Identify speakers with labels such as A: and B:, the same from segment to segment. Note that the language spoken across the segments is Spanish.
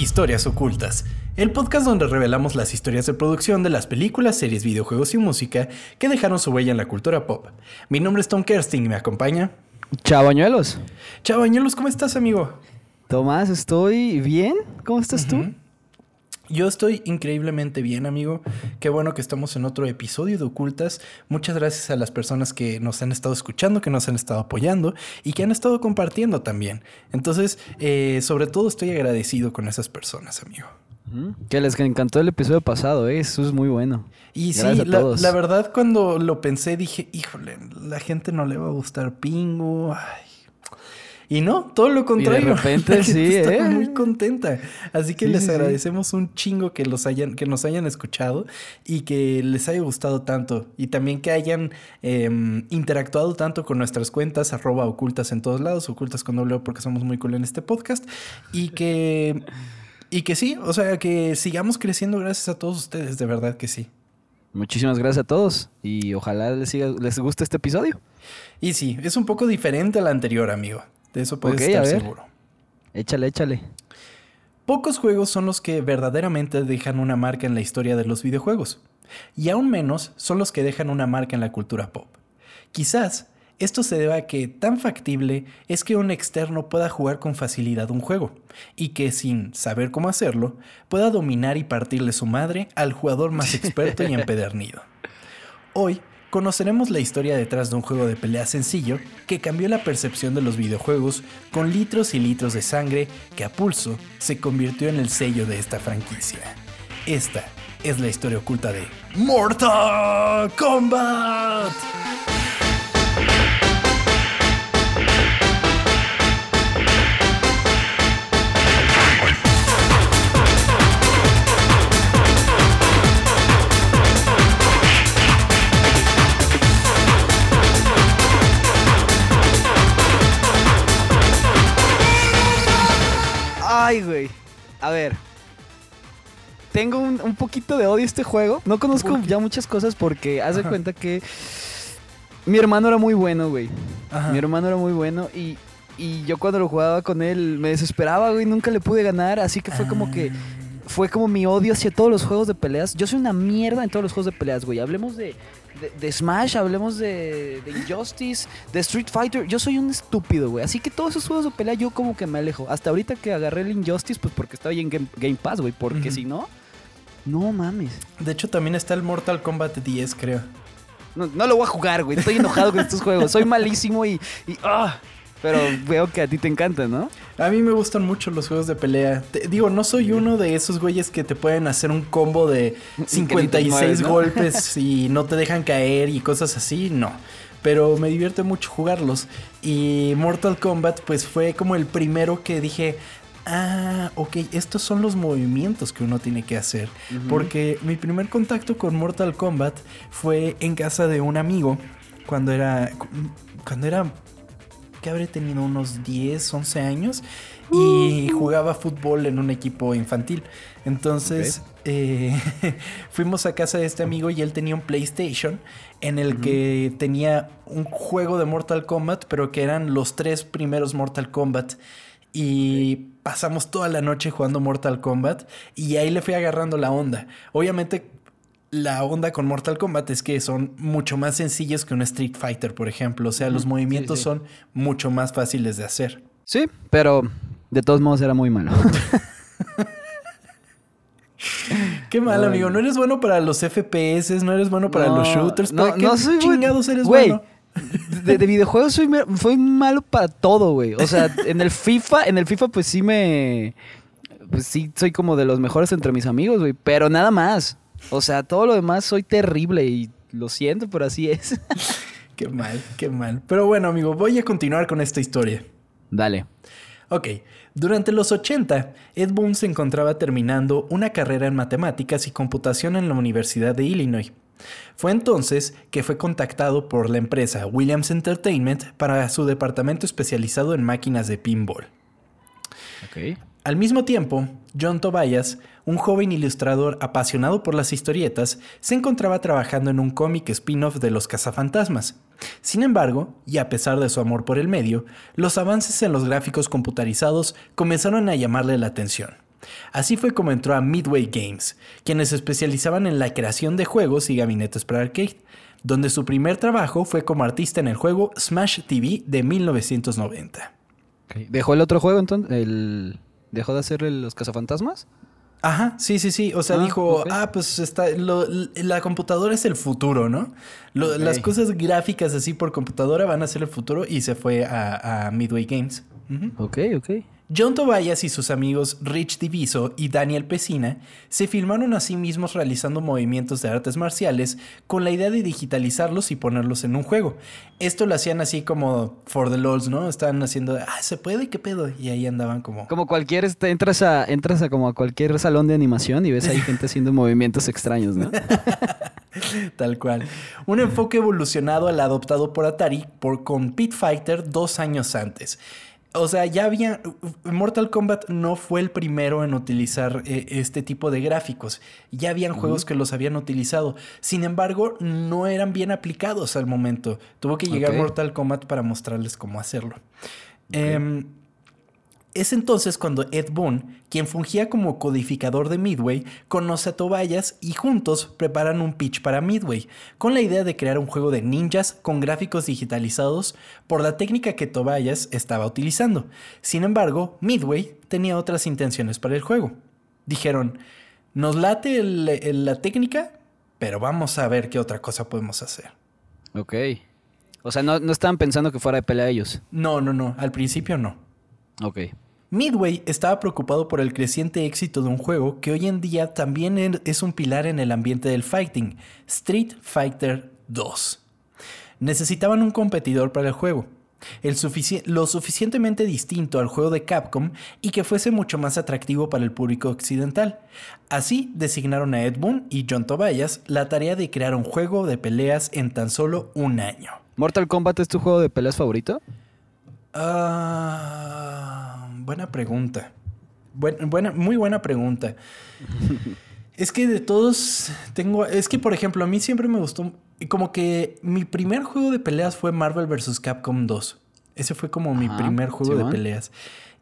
A: Historias Ocultas, el podcast donde revelamos las historias de producción de las películas, series, videojuegos y música que dejaron su huella en la cultura pop. Mi nombre es Tom Kersting y me acompaña.
B: Chavañuelos.
A: Chavañuelos, ¿cómo estás, amigo?
B: Tomás, estoy bien. ¿Cómo estás tú?
A: Yo estoy increíblemente bien, amigo. Qué bueno que estamos en otro episodio de Ocultas. Muchas gracias a las personas que nos han estado escuchando, que nos han estado apoyando y que han estado compartiendo también. Entonces, eh, sobre todo estoy agradecido con esas personas, amigo.
B: Que les encantó el episodio pasado, ¿eh? eso es muy bueno.
A: Y sí, la, la, verdad cuando lo pensé dije, híjole, la gente no le va a gustar Pingo. Ay, y no, todo lo contrario.
B: de repente sí,
A: está
B: ¿eh?
A: muy contenta. Así que les agradecemos un chingo que los hayan, que nos hayan escuchado y que les haya gustado tanto. Y también que hayan em, interactuado tanto con nuestras cuentas, arroba ocultas en todos lados, ocultas con doble porque somos muy cool en este podcast. Y que. Y que sí, o sea, que sigamos creciendo gracias a todos ustedes, de verdad que sí.
B: Muchísimas gracias a todos y ojalá les, les guste este episodio.
A: Y sí, es un poco diferente al anterior, amigo. De eso puedes estar seguro.
B: Échale, échale.
A: Pocos juegos son los que verdaderamente dejan una marca en la historia de los videojuegos. Y aún menos son los que dejan una marca en la cultura pop. Quizás esto se deba a que tan factible es que un externo pueda jugar con facilidad un juego, y que sin saber cómo hacerlo, pueda dominar y partirle su madre al jugador más experto y empedernido. Hoy conoceremos la historia detrás de un juego de pelea sencillo que cambió la percepción de los videojuegos con litros y litros de sangre que a pulso se convirtió en el sello de esta franquicia. Esta es la historia oculta de Mortal Kombat.
B: Ay, güey. A ver. Tengo un, poquito de odio a este juego. No conozco ya muchas cosas porque haz de cuenta que mi hermano era muy bueno, güey. Mi hermano era muy bueno y, y, yo cuando lo jugaba con él me desesperaba, güey. Nunca le pude ganar. Así que fue como que. Fue como mi odio hacia todos los juegos de peleas. Yo soy una mierda en todos los juegos de peleas, güey. Hablemos de de, Smash, hablemos de, Injustice, de Street Fighter. Yo soy un estúpido, güey. Así que todos esos juegos de pelea yo como que me alejo. Hasta ahorita que agarré el Injustice, pues porque estaba ahí en Game, Pass, güey. Porque si no, no mames.
A: De hecho, también está el Mortal Kombat 10, creo.
B: No, no lo voy a jugar, güey. Estoy enojado con estos juegos. Soy malísimo y... y ah. Pero veo que a ti te encantan, ¿no?
A: A mí me gustan mucho los juegos de pelea. digo, no soy uno de esos güeyes que te pueden hacer un combo de 56 golpes y no te dejan caer y cosas así, no. Pero me divierte mucho jugarlos. Y Mortal Kombat, pues fue como el primero que dije, ah, ok, estos son los movimientos que uno tiene que hacer. Porque mi primer contacto con Mortal Kombat fue en casa de un amigo cuando era, cuando era que habré tenido unos 10, 11 años y jugaba fútbol en un equipo infantil. Entonces eh, fuimos a casa de este amigo y él tenía un PlayStation en el que tenía un juego de Mortal Kombat, pero que eran los tres primeros Mortal Kombat. Y pasamos toda la noche jugando Mortal Kombat y ahí le fui agarrando la onda. Obviamente la onda con Mortal Kombat es que son mucho más sencillos que un Street Fighter, por ejemplo. O sea, los movimientos son mucho más fáciles de hacer.
B: Sí, pero de todos modos era muy malo.
A: Qué mal, amigo. No eres bueno para los FPS, no eres bueno para los shooters.
B: no,
A: qué
B: soy
A: chingados eres
B: bueno? De, de, videojuegos soy, soy malo para todo, güey. O sea, en el FIFA, en el FIFA pues sí me... Pues sí, soy como de los mejores entre mis amigos, güey. Pero nada más. O sea, todo lo demás soy terrible y lo siento, pero así es.
A: qué mal, qué mal. Pero bueno, amigo, voy a continuar con esta historia.
B: Dale.
A: Ok, durante los 80, Ed Boon se encontraba terminando una carrera en matemáticas y computación en la Universidad de Illinois. Fue entonces que fue contactado por la empresa Williams Entertainment para su departamento especializado en máquinas de pinball.
B: Ok.
A: Al mismo tiempo, John Tobias, un joven ilustrador apasionado por las historietas, se encontraba trabajando en un cómic spin-off de los cazafantasmas. Sin embargo, y a pesar de su amor por el medio, los avances en los gráficos computarizados comenzaron a llamarle la atención. Así fue como entró a Midway Games, quienes se especializaban en la creación de juegos y gabinetes para arcade, donde su primer trabajo fue como artista en el juego Smash TV de 1990.
B: ¿Dejó el otro juego entonces? El... ¿Dejó de hacer los cazafantasmas?
A: Ajá, sí, sí, sí. O sea, ah, dijo, ah, pues está, la computadora es el futuro, ¿no? Las cosas gráficas así por computadora van a ser el futuro y se fue a, Midway Games.
B: Ok, ok.
A: John Tobias y sus amigos Rich Diviso y Daniel Pesina se filmaron a sí mismos realizando movimientos de artes marciales con la idea de digitalizarlos y ponerlos en un juego. Esto lo hacían así como for the lols, ¿no? Estaban haciendo, ah, se puede, qué pedo, y ahí andaban como
B: como cualquier este, entras a entras a como a cualquier salón de animación y ves ahí gente haciendo movimientos extraños, ¿no?
A: Tal cual. Un enfoque evolucionado al adoptado por Atari por con Pit Fighter dos años antes. O sea, ya había. Mortal Kombat no fue el primero en utilizar eh, este tipo de gráficos. Ya habían juegos que los habían utilizado. Sin embargo, no eran bien aplicados al momento. Tuvo que llegar Mortal Kombat para mostrarles cómo hacerlo. Em, es entonces cuando Ed Boon, quien fungía como codificador de Midway, conoce a Tobayas y juntos preparan un pitch para Midway, con la idea de crear un juego de ninjas con gráficos digitalizados por la técnica que Tobayas estaba utilizando. Sin embargo, Midway tenía otras intenciones para el juego. Dijeron, nos late la técnica, pero vamos a ver qué otra cosa podemos hacer.
B: Ok. O sea, no, no estaban pensando que fuera de pelea ellos.
A: No, no, no. Al principio no.
B: Ok.
A: Midway estaba preocupado por el creciente éxito de un juego que hoy en día también es un pilar en el ambiente del fighting, Street Fighter 2. Necesitaban un competidor para el juego, lo suficientemente distinto al juego de Capcom y que fuese mucho más atractivo para el público occidental. Así designaron a Ed Boon y John Tobias la tarea de crear un juego de peleas en tan solo un año.
B: ¿Mortal Kombat es tu juego de peleas favorito?
A: Ah, buena pregunta. buena, muy buena pregunta. es que de todos tengo. Es que, por ejemplo, a mí siempre me gustó. Como que mi primer juego de peleas fue Marvel vs. Capcom 2. Ese fue como mi primer juego de peleas.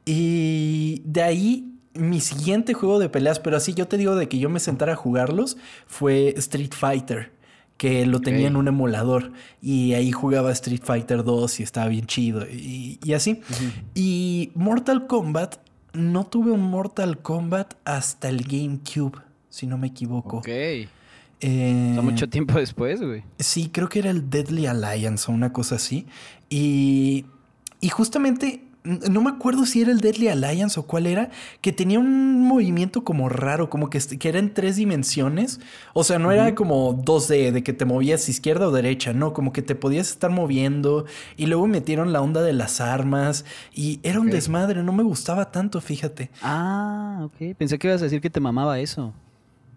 A: Y de ahí mi siguiente juego de peleas, pero así yo te digo de que yo me sentara a jugarlos, fue Street Fighter que lo tenía en un emulador y ahí jugaba Street Fighter 2 y estaba bien chido y, así. Y Mortal Kombat, no tuve un Mortal Kombat hasta el GameCube, si no me equivoco.
B: Ok. Eh, mucho tiempo después, güey.
A: Sí, creo que era el Deadly Alliance o una cosa así. Y, y justamente no me acuerdo si era el Deadly Alliance o cuál era, que tenía un movimiento como raro, como que, que era en tres dimensiones. O sea, no era como 2D, de que te movías izquierda o derecha, no, como que te podías estar moviendo. Y luego metieron la onda de las armas y era un desmadre, no me gustaba tanto, fíjate.
B: Ah, ok. Pensé que ibas a decir que te mamaba eso.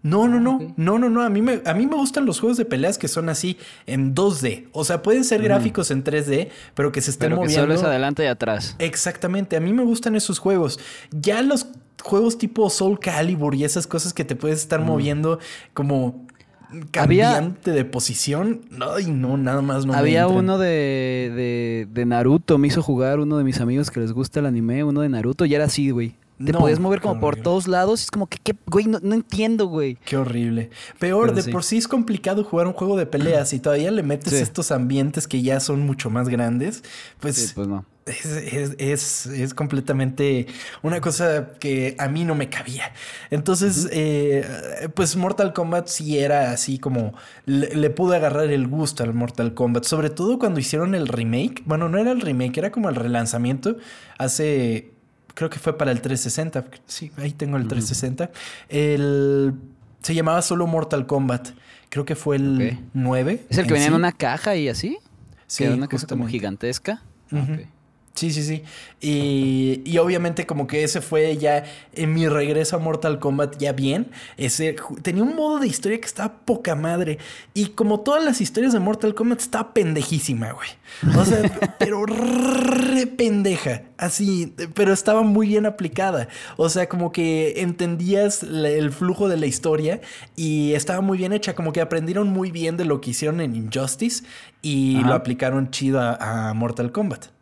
A: No, no, no, no, no, no. A mí, me, a mí me gustan los juegos de peleas que son así en 2D. O sea, pueden ser gráficos en 3D, pero que se estén pero moviendo.
B: Que solo es adelante y atrás.
A: Exactamente. A mí me gustan esos juegos. Ya los juegos tipo Soul Calibur y esas cosas que te puedes estar moviendo como cambiante de posición. Ay, no, nada más no.
B: Había uno de, de, de Naruto. Me hizo jugar uno de mis amigos que les gusta el anime, uno de Naruto, y era así, güey. Te podías mover como por todos lados. Es como que, ¿qué, güey, no, entiendo, güey.
A: Qué horrible. Peor, de por sí es complicado jugar un juego de peleas y todavía le metes estos ambientes que ya son mucho más grandes. Pues,
B: pues no.
A: Es, es, completamente una cosa que a mí no me cabía. Entonces, eh, pues Mortal Kombat sí era así como le, le, pude agarrar el gusto al Mortal Kombat, sobre todo cuando hicieron el remake. Bueno, no era el remake, era como el relanzamiento hace creo que fue para el 360. Sí, ahí tengo el 360. El, se llamaba solo Mortal Kombat. Creo que fue el 9.
B: ¿Es el que venía en una caja y así? Sí. una cosa como gigantesca.
A: Sí, sí, sí. Y, y, obviamente como que ese fue ya en mi regreso a Mortal Kombat ya bien. Ese tenía un modo de historia que estaba poca madre. Y como todas las historias de Mortal Kombat, estaba pendejísima, güey. O sea, pero re pendeja. Así, pero estaba muy bien aplicada. O sea, como que entendías el flujo de la historia y estaba muy bien hecha. Como que aprendieron muy bien de lo que hicieron en Injustice y lo aplicaron chido a Mortal Kombat.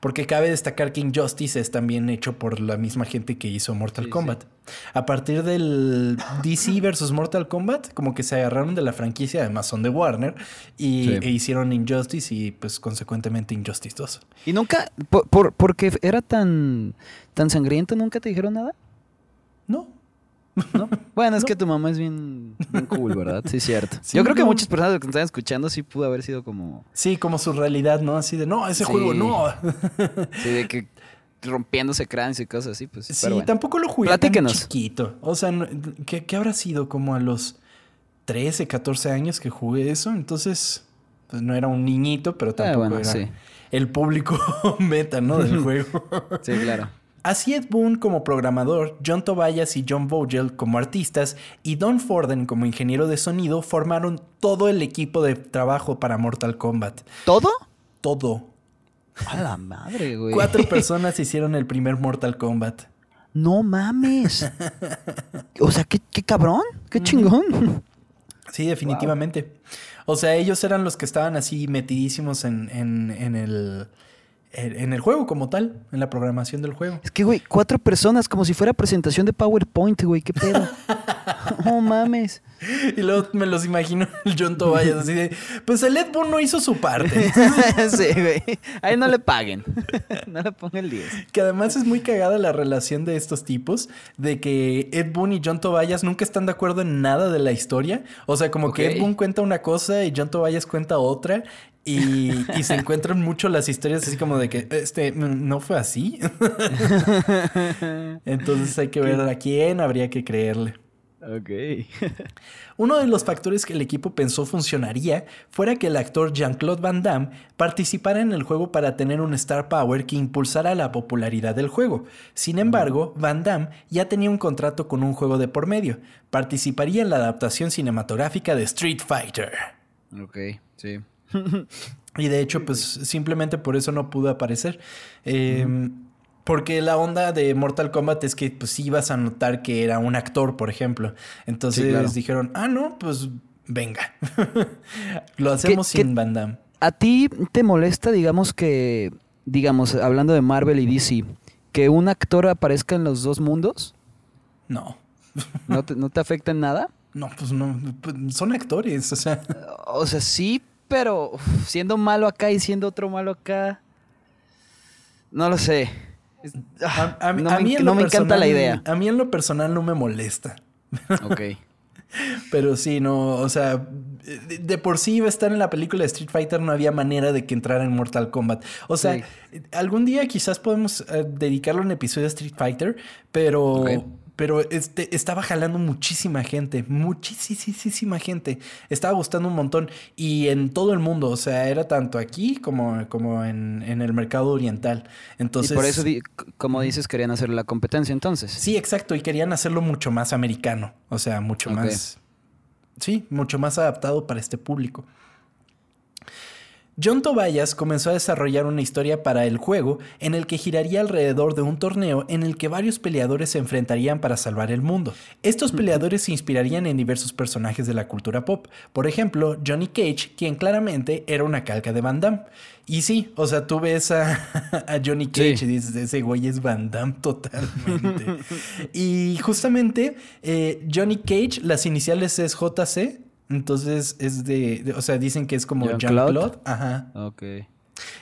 A: Porque cabe destacar que Injustice es también hecho por la misma gente que hizo Mortal Kombat. A partir del DC versus Mortal Kombat, como que se agarraron de la franquicia, además son de Warner, y e hicieron Injustice y pues consecuentemente Injustice 2.
B: ¿Y nunca, por, porque era tan, tan sangriento, nunca te dijeron nada?
A: No.
B: Bueno, es que tu mamá es bien, cool, ¿verdad? Sí, cierto. Yo creo que muchas personas que están escuchando sí pudo haber sido como...
A: Sí, como su realidad, ¿no? Así de, no, ese juego no.
B: sí, de que rompiéndose cráneos y cosas así, pues.
A: Sí, tampoco lo jugué tan chiquito. O sea, ¿qué, ¿qué, habrá sido? Como a los 13, 14 años que jugué eso. Entonces, pues no era un niñito, pero ah, tampoco era el público meta, ¿no? Del juego.
B: sí, claro.
A: Así Ed Boon como programador, John Tobias y John Vogel como artistas y Don Forden como ingeniero de sonido formaron todo el equipo de trabajo para Mortal Kombat.
B: ¿Todo?
A: Todo.
B: A la madre, güey.
A: Cuatro personas hicieron el primer Mortal Kombat.
B: No mames. o sea, qué, cabrón, qué chingón.
A: Sí, definitivamente. O sea, ellos eran los que estaban así metidísimos en, en el en el juego como tal, en la programación del juego.
B: Es que, güey, cuatro personas, como si fuera presentación de PowerPoint, güey, qué pedo. oh, mames.
A: Y luego me los imagino el John Tobias así de, pues el Ed Boon no hizo su parte.
B: sí, güey. Ahí no le paguen. no le pongan el 10.
A: Que además es muy cagada la relación de estos tipos, de que Ed Boon y John Tobias nunca están de acuerdo en nada de la historia. O sea, como que Ed Boon cuenta una cosa y John Tobias cuenta otra. Y, se encuentran mucho las historias así como de que este no fue así. Entonces hay que ver a quién habría que creerle.
B: Ok.
A: Uno de los factores que el equipo pensó funcionaría fuera que el actor Jean-Claude Van Damme participara en el juego para tener un star power que impulsara la popularidad del juego. Sin embargo, Van Damme ya tenía un contrato con un juego de por medio. Participaría en la adaptación cinematográfica de Street Fighter.
B: Ok, sí.
A: y de hecho, pues simplemente por eso no pudo aparecer. Em, porque la onda de Mortal Kombat es que pues ibas a notar que era un actor, por ejemplo. Entonces dijeron, ah, no, pues venga. Lo hacemos sin Van Damme.
B: ¿A ti te molesta, digamos que, digamos, hablando de Marvel y DC, que un actor aparezca en los dos mundos?
A: No.
B: ¿No te, no te afecta en nada?
A: No, pues no, pues, son actores, o sea.
B: O sea, sí, pero siendo malo acá y siendo otro malo acá. No lo sé.
A: a, mí, no me, encanta la idea. A mí en lo personal no me molesta.
B: Ok.
A: Pero sí, no, o sea, de, por sí iba a estar en la película de Street Fighter, no había manera de que entrara en Mortal Kombat. O sea, algún día quizás podemos eh, dedicarlo a un episodio de Street Fighter, pero pero este, estaba jalando muchísima gente, muchísima gente. Estaba gustando un montón y en todo el mundo, o sea, era tanto aquí como, como en, el mercado oriental. Entonces,
B: y por eso, como dices, querían hacer la competencia entonces.
A: Sí, exacto, y querían hacerlo mucho más americano, o sea, mucho más... Sí, mucho más adaptado para este público. John Tobias comenzó a desarrollar una historia para el juego en el que giraría alrededor de un torneo en el que varios peleadores se enfrentarían para salvar el mundo. Estos peleadores se inspirarían en diversos personajes de la cultura pop, por ejemplo, Johnny Cage, quien claramente era una calca de Van Damme. Y sí, o sea, tú ves a, Johnny Cage y dices, ese güey es Van Damme totalmente. y justamente eh, Johnny Cage, las iniciales es JC, entonces es de, o sea, dicen que es como Jean-Claude. Ajá.
B: Ok.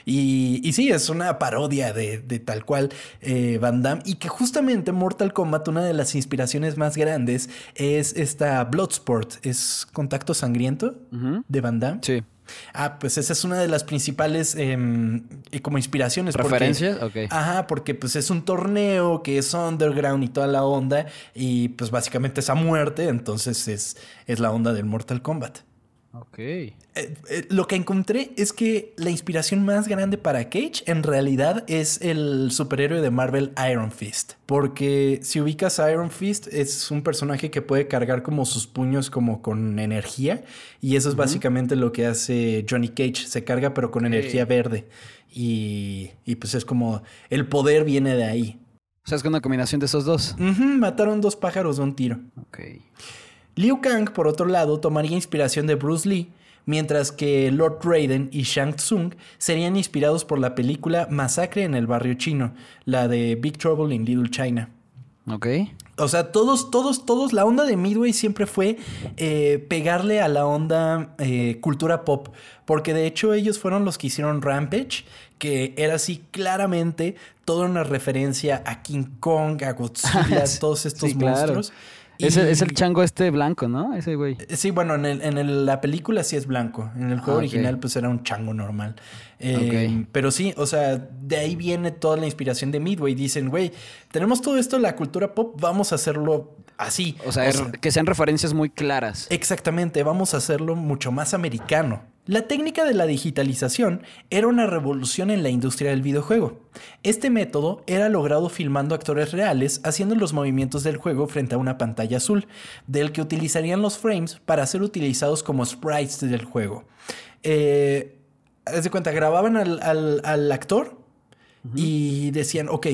A: Y, y, sí, es una parodia de, tal cual eh, Van Damme. Y que justamente Mortal Kombat, una de las inspiraciones más grandes, es esta Bloodsport, es Contacto Sangriento de Van Damme.
B: Sí.
A: Ah, pues esa es una de las principales em, como inspiraciones.
B: ¿Preferencias? ok.
A: Ajá, porque pues es un torneo que es underground y toda la onda. Y pues básicamente es a muerte, entonces es, es la onda del Mortal Kombat.
B: Ok.
A: Eh, eh, lo que encontré es que la inspiración más grande para Cage en realidad es el superhéroe de Marvel Iron Fist. Porque si ubicas a Iron Fist, es un personaje que puede cargar como sus puños como con energía. Y eso es básicamente lo que hace Johnny Cage. Se carga pero con energía verde. Y, y pues es como el poder viene de ahí.
B: O sea, es una combinación de esos dos.
A: mataron dos pájaros de un tiro.
B: Ok.
A: Liu Kang, por otro lado, tomaría inspiración de Bruce Lee, mientras que Lord Raiden y Shang Tsung serían inspirados por la película Masacre en el barrio chino, la de Big Trouble in Little China.
B: Ok.
A: O sea, todos, todos, todos, la onda de Midway siempre fue eh, pegarle a la onda eh, cultura pop, porque de hecho ellos fueron los que hicieron Rampage, que era así claramente toda una referencia a King Kong, a Godzilla, todos estos monstruos.
B: Es, el, chango este blanco, ¿no? Ese güey.
A: Sí, bueno, en, el, en la película sí es blanco. En el juego ah, original, pues era un chango normal. Eh, pero sí, o sea, de ahí viene toda la inspiración de Midway. Dicen, güey, tenemos todo esto, la cultura pop, vamos a hacerlo así.
B: O sea, que sean referencias muy claras.
A: Exactamente, vamos a hacerlo mucho más americano. La técnica de la digitalización era una revolución en la industria del videojuego. Este método era logrado filmando actores reales haciendo los movimientos del juego frente a una pantalla azul, del que utilizarían los frames para ser utilizados como sprites del juego. Eh, de cuenta, grababan al, actor y decían, ok,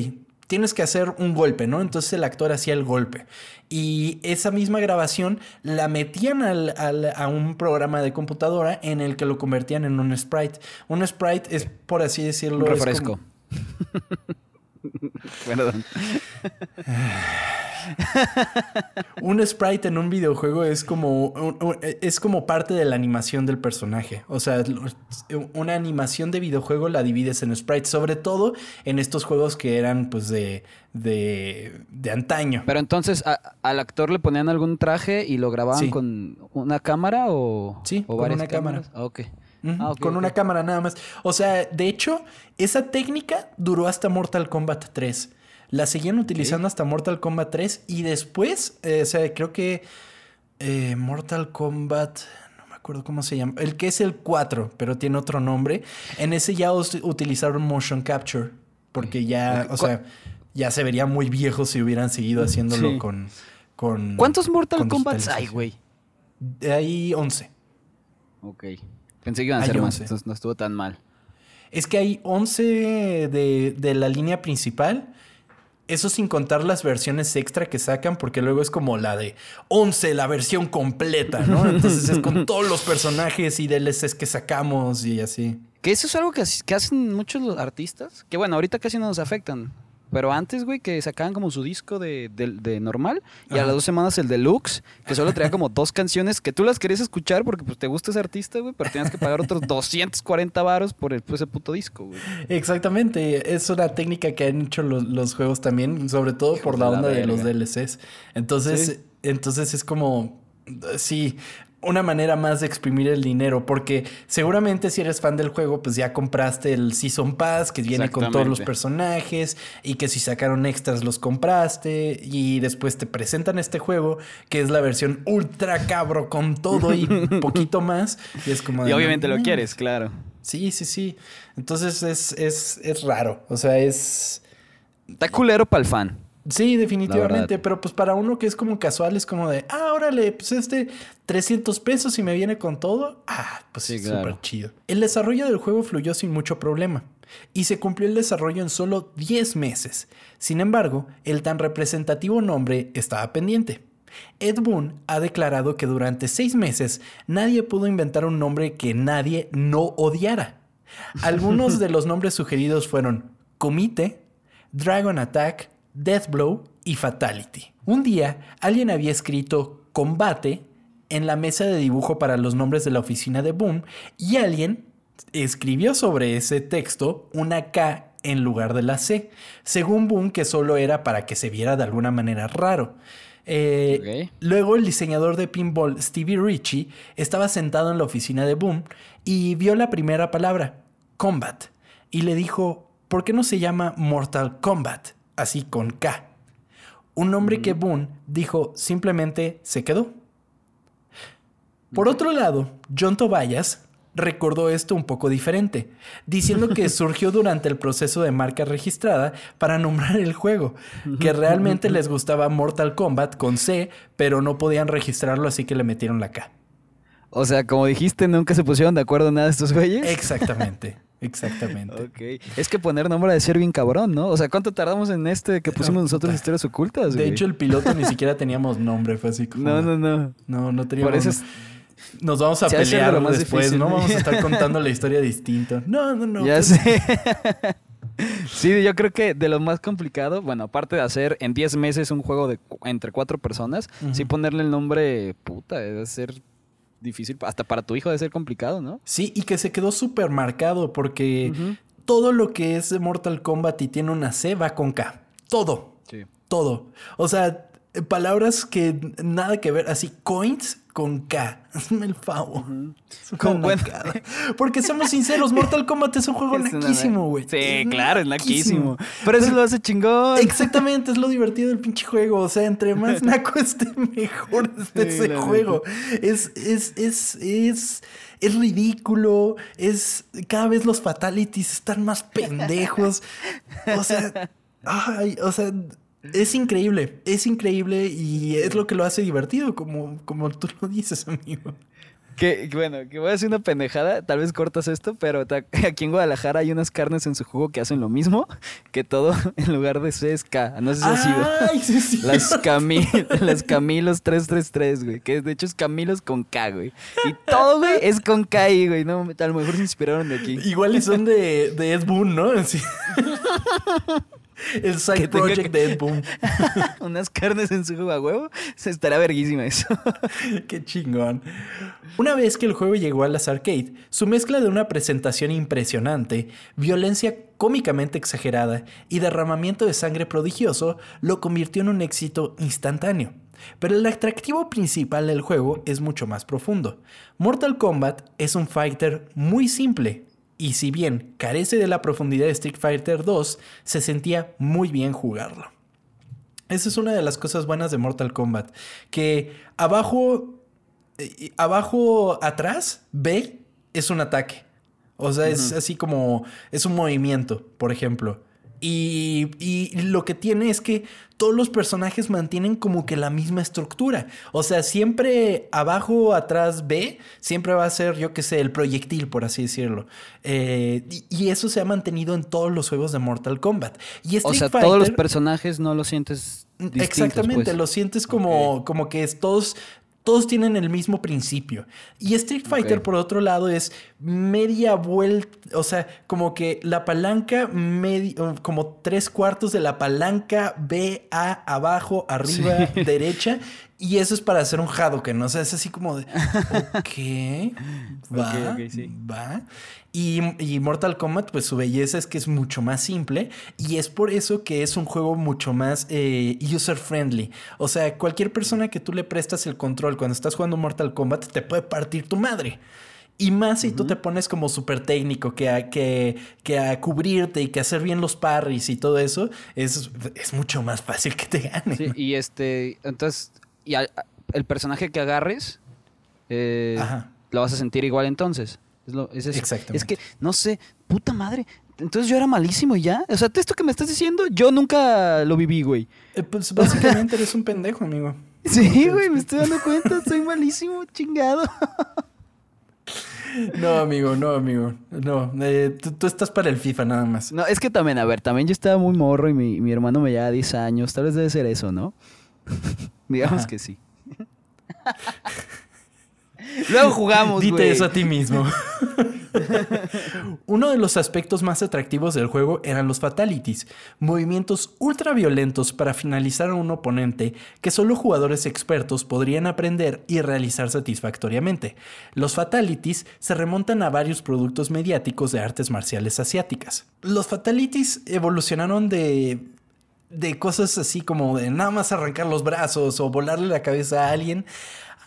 A: tienes que hacer un golpe, ¿no? Entonces el actor hacía el golpe. Y esa misma grabación la metían a un programa de computadora en el que lo convertían en un sprite. Un sprite es, por así decirlo... Un
B: refresco. Perdón.
A: un sprite en un videojuego es como, es como parte de la animación del personaje. O sea, una animación de videojuego la divides en sprites, sobre todo en estos juegos que eran pues de, de, antaño.
B: Pero entonces, ¿al actor le ponían algún traje y lo grababan con una cámara o,
A: sí,
B: con
A: una cámara?
B: Ah,
A: ah, con una cámara nada más. O sea, de hecho, esa técnica duró hasta Mortal Kombat 3. La seguían utilizando hasta Mortal Kombat 3 y después, eh, o sea, creo que eh, Mortal Kombat, no me acuerdo cómo se llama, el que es el 4, pero tiene otro nombre, en ese ya utilizaron motion capture, porque ya, o sea, ya se vería muy viejo si hubieran seguido haciéndolo con, con...
B: ¿Cuántos Mortal Kombat hay, güey?
A: Hay 11.
B: Ok. Pensé que iban a ser más, entonces no estuvo tan mal.
A: Es que hay 11 de, de la línea principal eso sin contar las versiones extra que sacan, porque luego es como la de 11, la versión completa, ¿no? Entonces es con todos los personajes y DLCs que sacamos y así.
B: Que eso es algo que, que hacen muchos los artistas, que bueno, ahorita casi no nos afectan. Pero antes, güey, que sacaban como su disco de, normal y a las dos semanas el deluxe, que solo traía como dos canciones que tú las querías escuchar porque pues te gusta ese artista, güey, pero tenías que pagar otros 240 varos por el, ese puto disco, güey.
A: Exactamente, es una técnica que han hecho los, juegos también, sobre todo por la onda de los DLCs. Entonces, entonces es como, sí, una manera más de exprimir el dinero, porque seguramente si eres fan del juego, pues ya compraste el Season Pass que viene con todos los personajes y que si sacaron extras los compraste y después te presentan este juego que es la versión ultra cabro con todo y poquito más y es como...
B: y obviamente lo quieres, claro.
A: Sí, sí, sí. Entonces es, es, es raro, o sea, es...
B: Está culero para el fan.
A: Sí, definitivamente, pero pues para uno que es como casual es como de, ah, órale, pues este 300 pesos y me viene con todo. Ah, pues sí, súper chido. El desarrollo del juego fluyó sin mucho problema y se cumplió el desarrollo en solo 10 meses. Sin embargo, el tan representativo nombre estaba pendiente. Ed Boon ha declarado que durante seis meses nadie pudo inventar un nombre que nadie no odiara. Algunos de los nombres sugeridos fueron Comite, Dragon Attack, Deathblow y Fatality. Un día, alguien había escrito combate en la mesa de dibujo para los nombres de la oficina de Boom y alguien escribió sobre ese texto una K en lugar de la C, según Boom que solo era para que se viera de alguna manera raro. Eh, luego el diseñador de pinball Stevie Ritchie estaba sentado en la oficina de Boom y vio la primera palabra, combat, y le dijo, ¿por qué no se llama Mortal Kombat? así con K. Un nombre que Boone dijo simplemente se quedó. Por otro lado, John Tobias recordó esto un poco diferente, diciendo que surgió durante el proceso de marca registrada para nombrar el juego, que realmente les gustaba Mortal Kombat con C, pero no podían registrarlo así que le metieron la K.
B: O sea, como dijiste, nunca se pusieron de acuerdo nada de estos güeyes.
A: Exactamente. Exactamente.
B: ok. Es que poner nombre de ser bien cabrón, ¿no? O sea, ¿cuánto tardamos en este que pusimos nosotros historias ocultas?
A: De hecho, el piloto ni siquiera teníamos nombre, fue así como.
B: No, no, no.
A: No, no teníamos. Por eso Nos vamos a pelear más después, ¿no? Vamos a estar contando la historia distinta. No, no, no.
B: Ya pues sé. sí, yo creo que de lo más complicado, bueno, aparte de hacer en 10 meses un juego de entre cuatro personas, sí ponerle el nombre puta, debe ser difícil, hasta para tu hijo debe ser complicado, ¿no?
A: Sí, y que se quedó súper marcado porque todo lo que es de Mortal Kombat y tiene una C va con K. Todo. Sí. Todo. O sea, palabras que nada que ver, así coins con K. Hazme el favor. Con Porque somos sinceros, Mortal Kombat es un juego naquísimo, güey.
B: Sí, claro, es naquísimo. Pero eso lo hace chingón.
A: Exactamente, es lo divertido del pinche juego. O sea, entre más naco esté, mejor esté ese juego. Es, es, es, es, es ridículo. Es. Cada vez los fatalities están más pendejos. O sea. Ay, o sea es increíble, es increíble y es lo que lo hace divertido, como, como tú lo dices, amigo.
B: Que, bueno, que voy a hacer una pendejada, tal vez cortas esto, pero aquí en Guadalajara hay unas carnes en su jugo que hacen lo mismo, que todo en lugar de C es K. No sé si ha sido. las, Cami las Camilos 333, güey, que de hecho es Camilos con K, güey. Y todo, güey, es con K güey. No, a lo mejor se inspiraron de aquí.
A: Igual y son de, de Ed Boon, ¿no? Sí. El side project de Ed Boom.
B: Unas carnes en su juego a huevo. Se estará verguísima eso.
A: Qué chingón. Una vez que el juego llegó a las arcade, su mezcla de una presentación impresionante, violencia cómicamente exagerada y derramamiento de sangre prodigioso lo convirtió en un éxito instantáneo. Pero el atractivo principal del juego es mucho más profundo. Mortal Kombat es un fighter muy simple, y si bien carece de la profundidad de Street Fighter 2, se sentía muy bien jugarlo. Esa es una de las cosas buenas de Mortal Kombat, que abajo, eh, abajo atrás, B es un ataque. O sea, es así como, es un movimiento, por ejemplo. Y, y, lo que tiene es que todos los personajes mantienen como que la misma estructura. O sea, siempre abajo, atrás, B, siempre va a ser, yo qué sé, el proyectil, por así decirlo. Eh, y, eso se ha mantenido en todos los juegos de Mortal Kombat. Y
B: o sea, todos los personajes no lo sientes.
A: Exactamente,
B: pues.
A: lo sientes como, como que todos todos tienen el mismo principio. Y Street Fighter, por otro lado, es media vuelta, o sea, como que la palanca, como tres cuartos de la palanca B, A, abajo, arriba, derecha. Y eso es para hacer un Hadouken, ¿no? O sea, es así como de, ok, va, va. Y, Mortal Kombat, pues su belleza es que es mucho más simple y es por eso que es un juego mucho más eh, user friendly. O sea, cualquier persona que tú le prestas el control cuando estás jugando Mortal Kombat te puede partir tu madre. Y más si tú te pones como súper técnico, que a, que, que a cubrirte y que hacer bien los parries y todo eso, es, es mucho más fácil que te gane.
B: Sí, y este, entonces, y el personaje que agarres, eh, lo vas a sentir igual entonces. Es, es, que, no sé, puta madre. Entonces yo era malísimo ya. O sea, esto que me estás diciendo, yo nunca lo viví, güey.
A: Eh, pues básicamente eres un pendejo, amigo.
B: Sí, güey, me estoy dando cuenta. Soy malísimo, chingado.
A: No, amigo, no, amigo. No, eh, tú, estás para el FIFA nada más.
B: No, es que también, a ver, también yo estaba muy morro y mi, mi hermano me lleva 10 años. Tal vez debe ser eso, ¿no? Digamos que sí. Luego jugamos,
A: Dite eso a ti mismo. Uno de los aspectos más atractivos del juego eran los fatalities, movimientos ultra violentos para finalizar a un oponente que solo jugadores expertos podrían aprender y realizar satisfactoriamente. Los fatalities se remontan a varios productos mediáticos de artes marciales asiáticas. Los fatalities evolucionaron de de cosas así como de nada más arrancar los brazos o volarle la cabeza a alguien,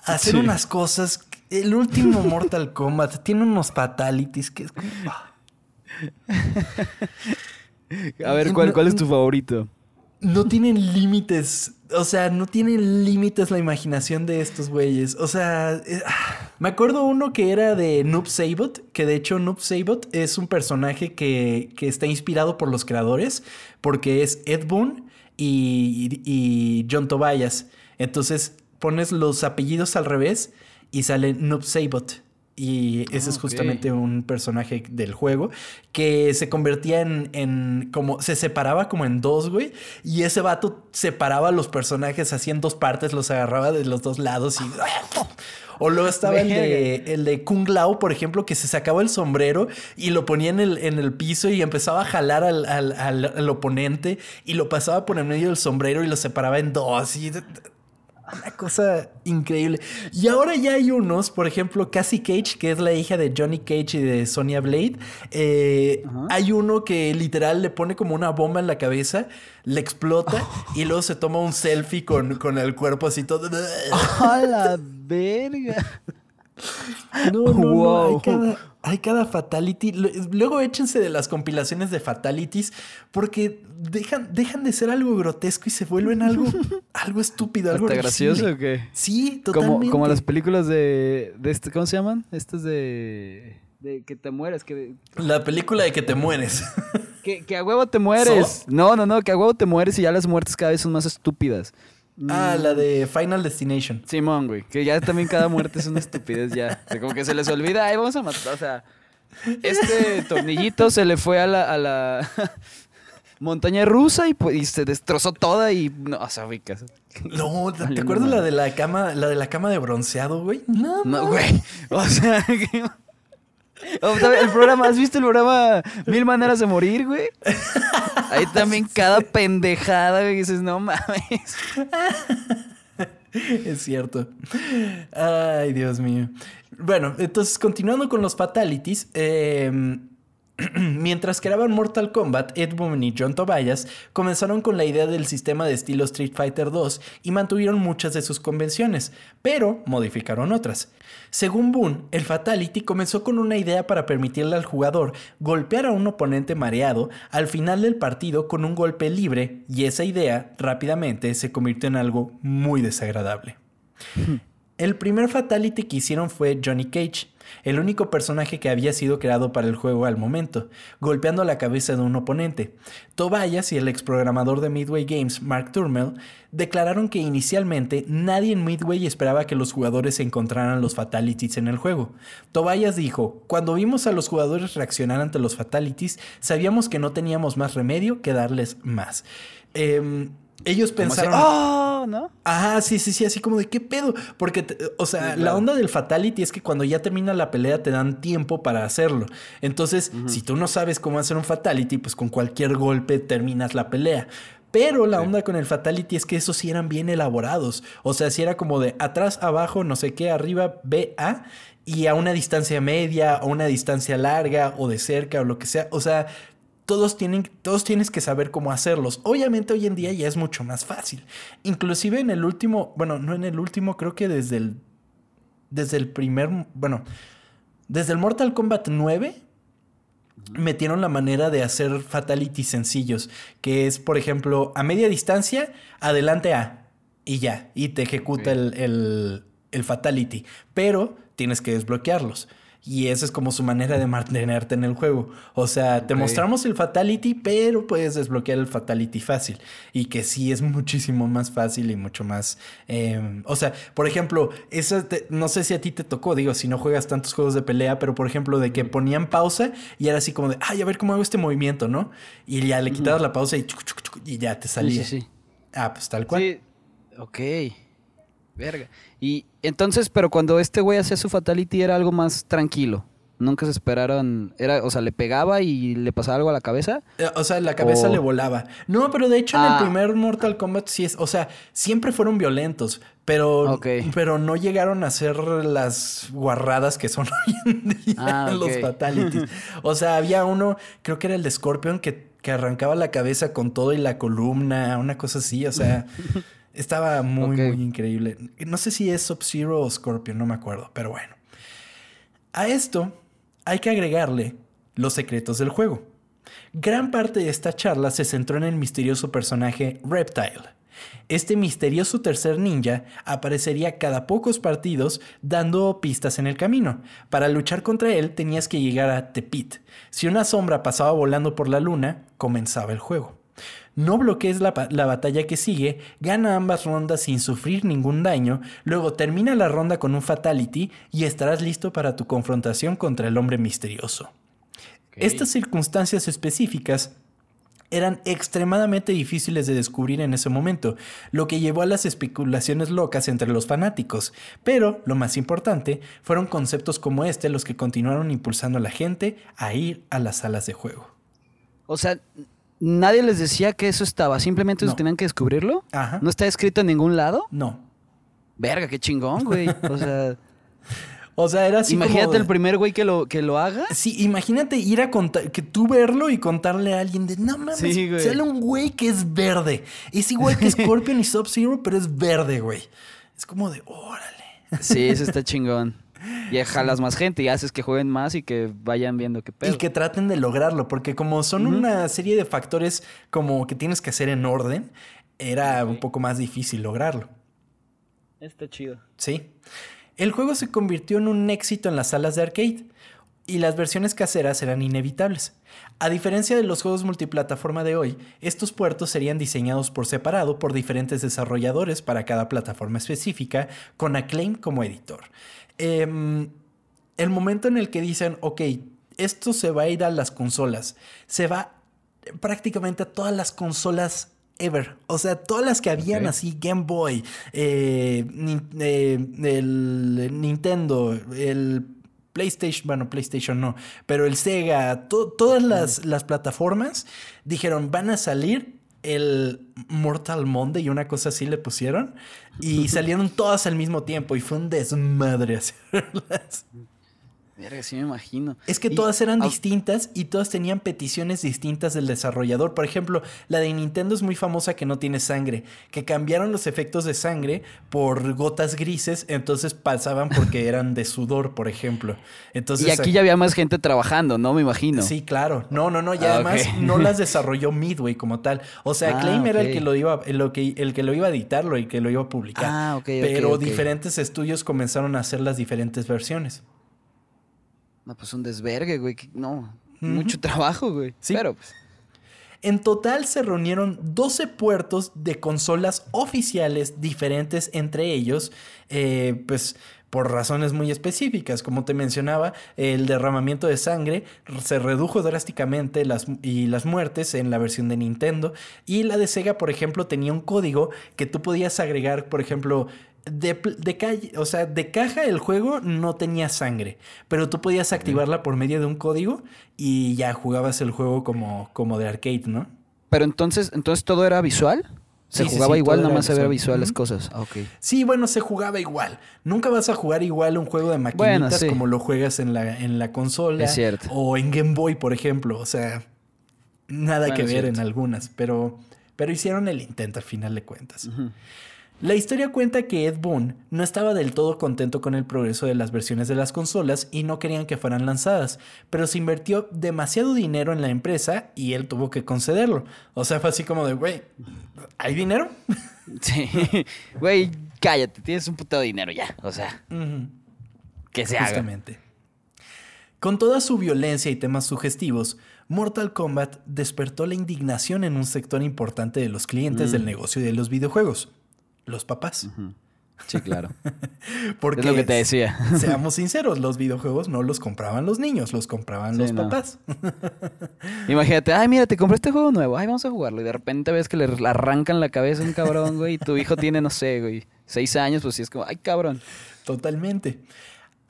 A: hacer unas cosas el último Mortal Kombat tiene unos fatalities que es como...
B: A ver, ¿cuál, ¿cuál es tu favorito?
A: No tienen límites. O sea, no tienen límites la imaginación de estos güeyes. O sea... Eh. Me acuerdo uno que era de Noob Sabot, que de hecho Noob Sabot es un personaje que, que está inspirado por los creadores, porque es Ed Boon y, y John Tobias. Entonces pones los apellidos al revés y sale Noob Sabot. Y ese es ah, justamente un personaje del juego que se convertía en, en, como se separaba como en dos, güey. Y ese vato separaba a los personajes así en dos partes, los agarraba de los dos lados y. O luego estaba el de, el de Kung Lao, por ejemplo, que se sacaba el sombrero y lo ponía en el, en el piso y empezaba a jalar al, al, al, oponente y lo pasaba por el medio del sombrero y lo separaba en dos. Y una cosa increíble. Y ahora ya hay unos, por ejemplo, Cassie Cage, que es la hija de Johnny Cage y de Sonia Blade. Eh, hay uno que literal le pone como una bomba en la cabeza, le explota y luego se toma un selfie con, con el cuerpo así todo.
B: ¡A la verga!
A: No, no, no. cada, hay cada fatality. Luego échense de las compilaciones de fatalities porque dejan, dejan de ser algo grotesco y se vuelven algo, algo estúpido, algo
B: gracioso o qué?
A: Sí, totalmente.
B: Como, como las películas de, de este, ¿cómo se llaman? Estas de de que te mueres, que...
A: La película de que te mueres.
B: que, que a huevo te mueres. No, no, no, que a huevo te mueres y ya las muertes cada vez son más estúpidas.
A: Ah, la de Final Destination.
B: Simón, güey. Que ya también cada muerte es una estupidez ya. como que se les olvida, ay, vamos a matar. O sea, este tornillito se le fue a la, a la montaña rusa y, pues, y se destrozó toda y. No, o sea, güey,
A: No, ¿te, acuerdas la de la cama, la de la cama de bronceado, güey?
B: No, no, güey. O sea, que el programa, ¿has visto el programa Mil Maneras de Morir, güey? Ahí también cada pendejada, güey, dices, no mames.
A: Es cierto. Ay, Dios mío. Bueno, entonces continuando con los fatalities, eh, Mientras creaban Mortal Kombat, Ed Boon y John Tobias comenzaron con la idea del sistema de estilo Street Fighter 2 y mantuvieron muchas de sus convenciones, pero modificaron otras. Según Boon, el Fatality comenzó con una idea para permitirle al jugador golpear a un oponente mareado al final del partido con un golpe libre, y esa idea rápidamente se convirtió en algo muy desagradable. El primer Fatality que hicieron fue Johnny Cage, el único personaje que había sido creado para el juego al momento, golpeando la cabeza de un oponente. Tobias y el exprogramador de Midway Games, Mark Turmel, declararon que inicialmente nadie en Midway esperaba que los jugadores encontraran los fatalities en el juego. Tobias dijo, cuando vimos a los jugadores reaccionar ante los fatalities, sabíamos que no teníamos más remedio que darles más. Em, ellos pensaron.
B: ¡Oh! ¿No?
A: Ajá, sí, sí, sí, así como de qué pedo. Porque, o sea, la onda del fatality es que cuando ya termina la pelea te dan tiempo para hacerlo. Entonces, si tú no sabes cómo hacer un fatality, pues con cualquier golpe terminas la pelea. Pero la onda con el Fatality es que esos sí eran bien elaborados. O sea, si era como de atrás, abajo, no sé qué, arriba, B, A, y a una distancia media, o una distancia larga, o de cerca, o lo que sea. O sea, todos tienen, todos tienes que saber cómo hacerlos. Obviamente hoy en día ya es mucho más fácil. Inclusive en el último, bueno, no en el último, creo que desde el, desde el primer, bueno, desde el Mortal Kombat 9 metieron la manera de hacer fatalities sencillos, que es, por ejemplo, a media distancia, adelante A, y ya, y te ejecuta el, el, el fatality, pero tienes que desbloquearlos. Y esa es como su manera de mantenerte en el juego. O sea, te mostramos el Fatality, pero puedes desbloquear el Fatality fácil. Y que sí es muchísimo más fácil y mucho más... Em, o sea, por ejemplo, eso no sé si a ti te tocó, digo, si no juegas tantos juegos de pelea, pero por ejemplo, de que ponían pausa y era así como de, ay, a ver cómo hago este movimiento, ¿no? Y ya le quitabas la pausa y, y ya te salía. Sí, sí, Ah, pues tal cual. Sí,
B: ok. Verga. Y entonces, pero cuando este güey hacía su fatality era algo más tranquilo. Nunca se esperaron. Era, o sea, le pegaba y le pasaba algo a la cabeza.
A: Eh, o sea, la cabeza le volaba. No, pero de hecho en el ah. primer Mortal Kombat sí es. O sea, siempre fueron violentos. Pero, pero no llegaron a hacer las guarradas que son hoy en día ah, los fatalities. O sea, había uno, creo que era el de Scorpion, que, que arrancaba la cabeza con todo y la columna, una cosa así. O sea. Estaba muy, muy increíble. No sé si es Sub-Zero o Scorpion, no me acuerdo, pero bueno. A esto hay que agregarle los secretos del juego. Gran parte de esta charla se centró en el misterioso personaje Reptile. Este misterioso tercer ninja aparecería cada pocos partidos dando pistas en el camino. Para luchar contra él tenías que llegar a Tepit. Si una sombra pasaba volando por la luna, comenzaba el juego. No bloquees la, la, batalla que sigue, gana ambas rondas sin sufrir ningún daño, luego termina la ronda con un fatality y estarás listo para tu confrontación contra el hombre misterioso. Estas circunstancias específicas eran extremadamente difíciles de descubrir en ese momento, lo que llevó a las especulaciones locas entre los fanáticos. Pero, lo más importante, fueron conceptos como este los que continuaron impulsando a la gente a ir a las salas de juego.
B: O sea, nadie les decía que eso estaba, simplemente ellos tenían que descubrirlo.
A: Ajá.
B: ¿No está escrito en ningún lado?
A: No.
B: Verga, qué chingón, güey. O sea...
A: O sea, era así
B: Imagínate el primer güey que lo, que lo haga.
A: Sí, imagínate ir a contar, que tú verlo y contarle a alguien de, no mames, sale un güey que es verde. Es igual que Scorpion y Sub-Zero, pero es verde, güey. Es como de, órale.
B: Sí, eso está chingón. Y jalas más gente y haces que jueguen más y que vayan viendo qué pedo.
A: Y que traten de lograrlo, porque como son una serie de factores como que tienes que hacer en orden, era un poco más difícil lograrlo.
B: Está chido.
A: Sí. El juego se convirtió en un éxito en las salas de arcade y las versiones caseras eran inevitables. A diferencia de los juegos multiplataforma de hoy, estos puertos serían diseñados por separado por diferentes desarrolladores para cada plataforma específica, con Acclaim como editor. Em, el momento en el que dicen, ok, esto se va a ir a las consolas, se va prácticamente a todas las consolas ever. O sea, todas las que habían así, Game Boy, eh, eh, el Nintendo, el PlayStation, bueno, PlayStation no, pero el Sega, todas las, las, plataformas dijeron, van a salir el Mortal Monday y una cosa así le pusieron y salieron todas al mismo tiempo y fue un desmadre hacerlas.
B: Verga, sí me imagino.
A: Es que todas eran distintas y todas tenían peticiones distintas del desarrollador. Por ejemplo, la de Nintendo es muy famosa que no tiene sangre, que cambiaron los efectos de sangre por gotas grises, entonces pasaban porque eran de sudor, por ejemplo. Entonces,
B: y aquí ya había más gente trabajando, ¿no? Me imagino.
A: Sí, claro. No, no, no. Y ah, además no las desarrolló Midway como tal. O sea, ah, Claim era el que lo iba, el que, el que lo iba a editarlo y que lo iba a publicar.
B: Ah, ok.
A: Pero diferentes estudios comenzaron a hacer las diferentes versiones.
B: No, pues un desvergue, güey. No, mucho trabajo, güey.
A: Sí. Pero pues. En total se reunieron 12 puertos de consolas oficiales diferentes entre ellos, eh, pues por razones muy específicas. Como te mencionaba, el derramamiento de sangre se redujo drásticamente las, y las muertes en la versión de Nintendo. Y la de Sega, por ejemplo, tenía un código que tú podías agregar, por ejemplo, de, calle, o sea, de caja el juego no tenía sangre, pero tú podías activarla por medio de un código y ya jugabas el juego como, como de arcade, ¿no?
B: Pero entonces, entonces todo era visual. Se jugaba igual, nada más se veía visual las cosas. Ah,
A: Sí, bueno, se jugaba igual. Nunca vas a jugar igual un juego de maquinitas como lo juegas en la, en la consola.
B: Es cierto.
A: O en Game Boy, por ejemplo. O sea, nada que ver en algunas. Pero, pero hicieron el intento al final de cuentas. La historia cuenta que Ed Boon no estaba del todo contento con el progreso de las versiones de las consolas y no querían que fueran lanzadas, pero se invirtió demasiado dinero en la empresa y él tuvo que concederlo. O sea, fue así como de, güey, ¿hay dinero?
B: Sí, güey, cállate, tienes un puto dinero ya, o sea, que se Justamente.
A: Con toda su violencia y temas sugestivos, Mortal Kombat despertó la indignación en un sector importante de los clientes del mm. negocio de los videojuegos los papás.
B: Sí, claro.
A: Porque
B: es lo que te decía.
A: seamos sinceros, los videojuegos no los compraban los niños, los compraban los papás.
B: Imagínate, ay, mira, te compré este juego nuevo, ay, vamos a jugarlo. Y de repente ves que le arrancan la cabeza a un cabrón, güey, y tu hijo tiene, no sé, güey, seis años, pues sí es como, ay, cabrón.
A: Totalmente.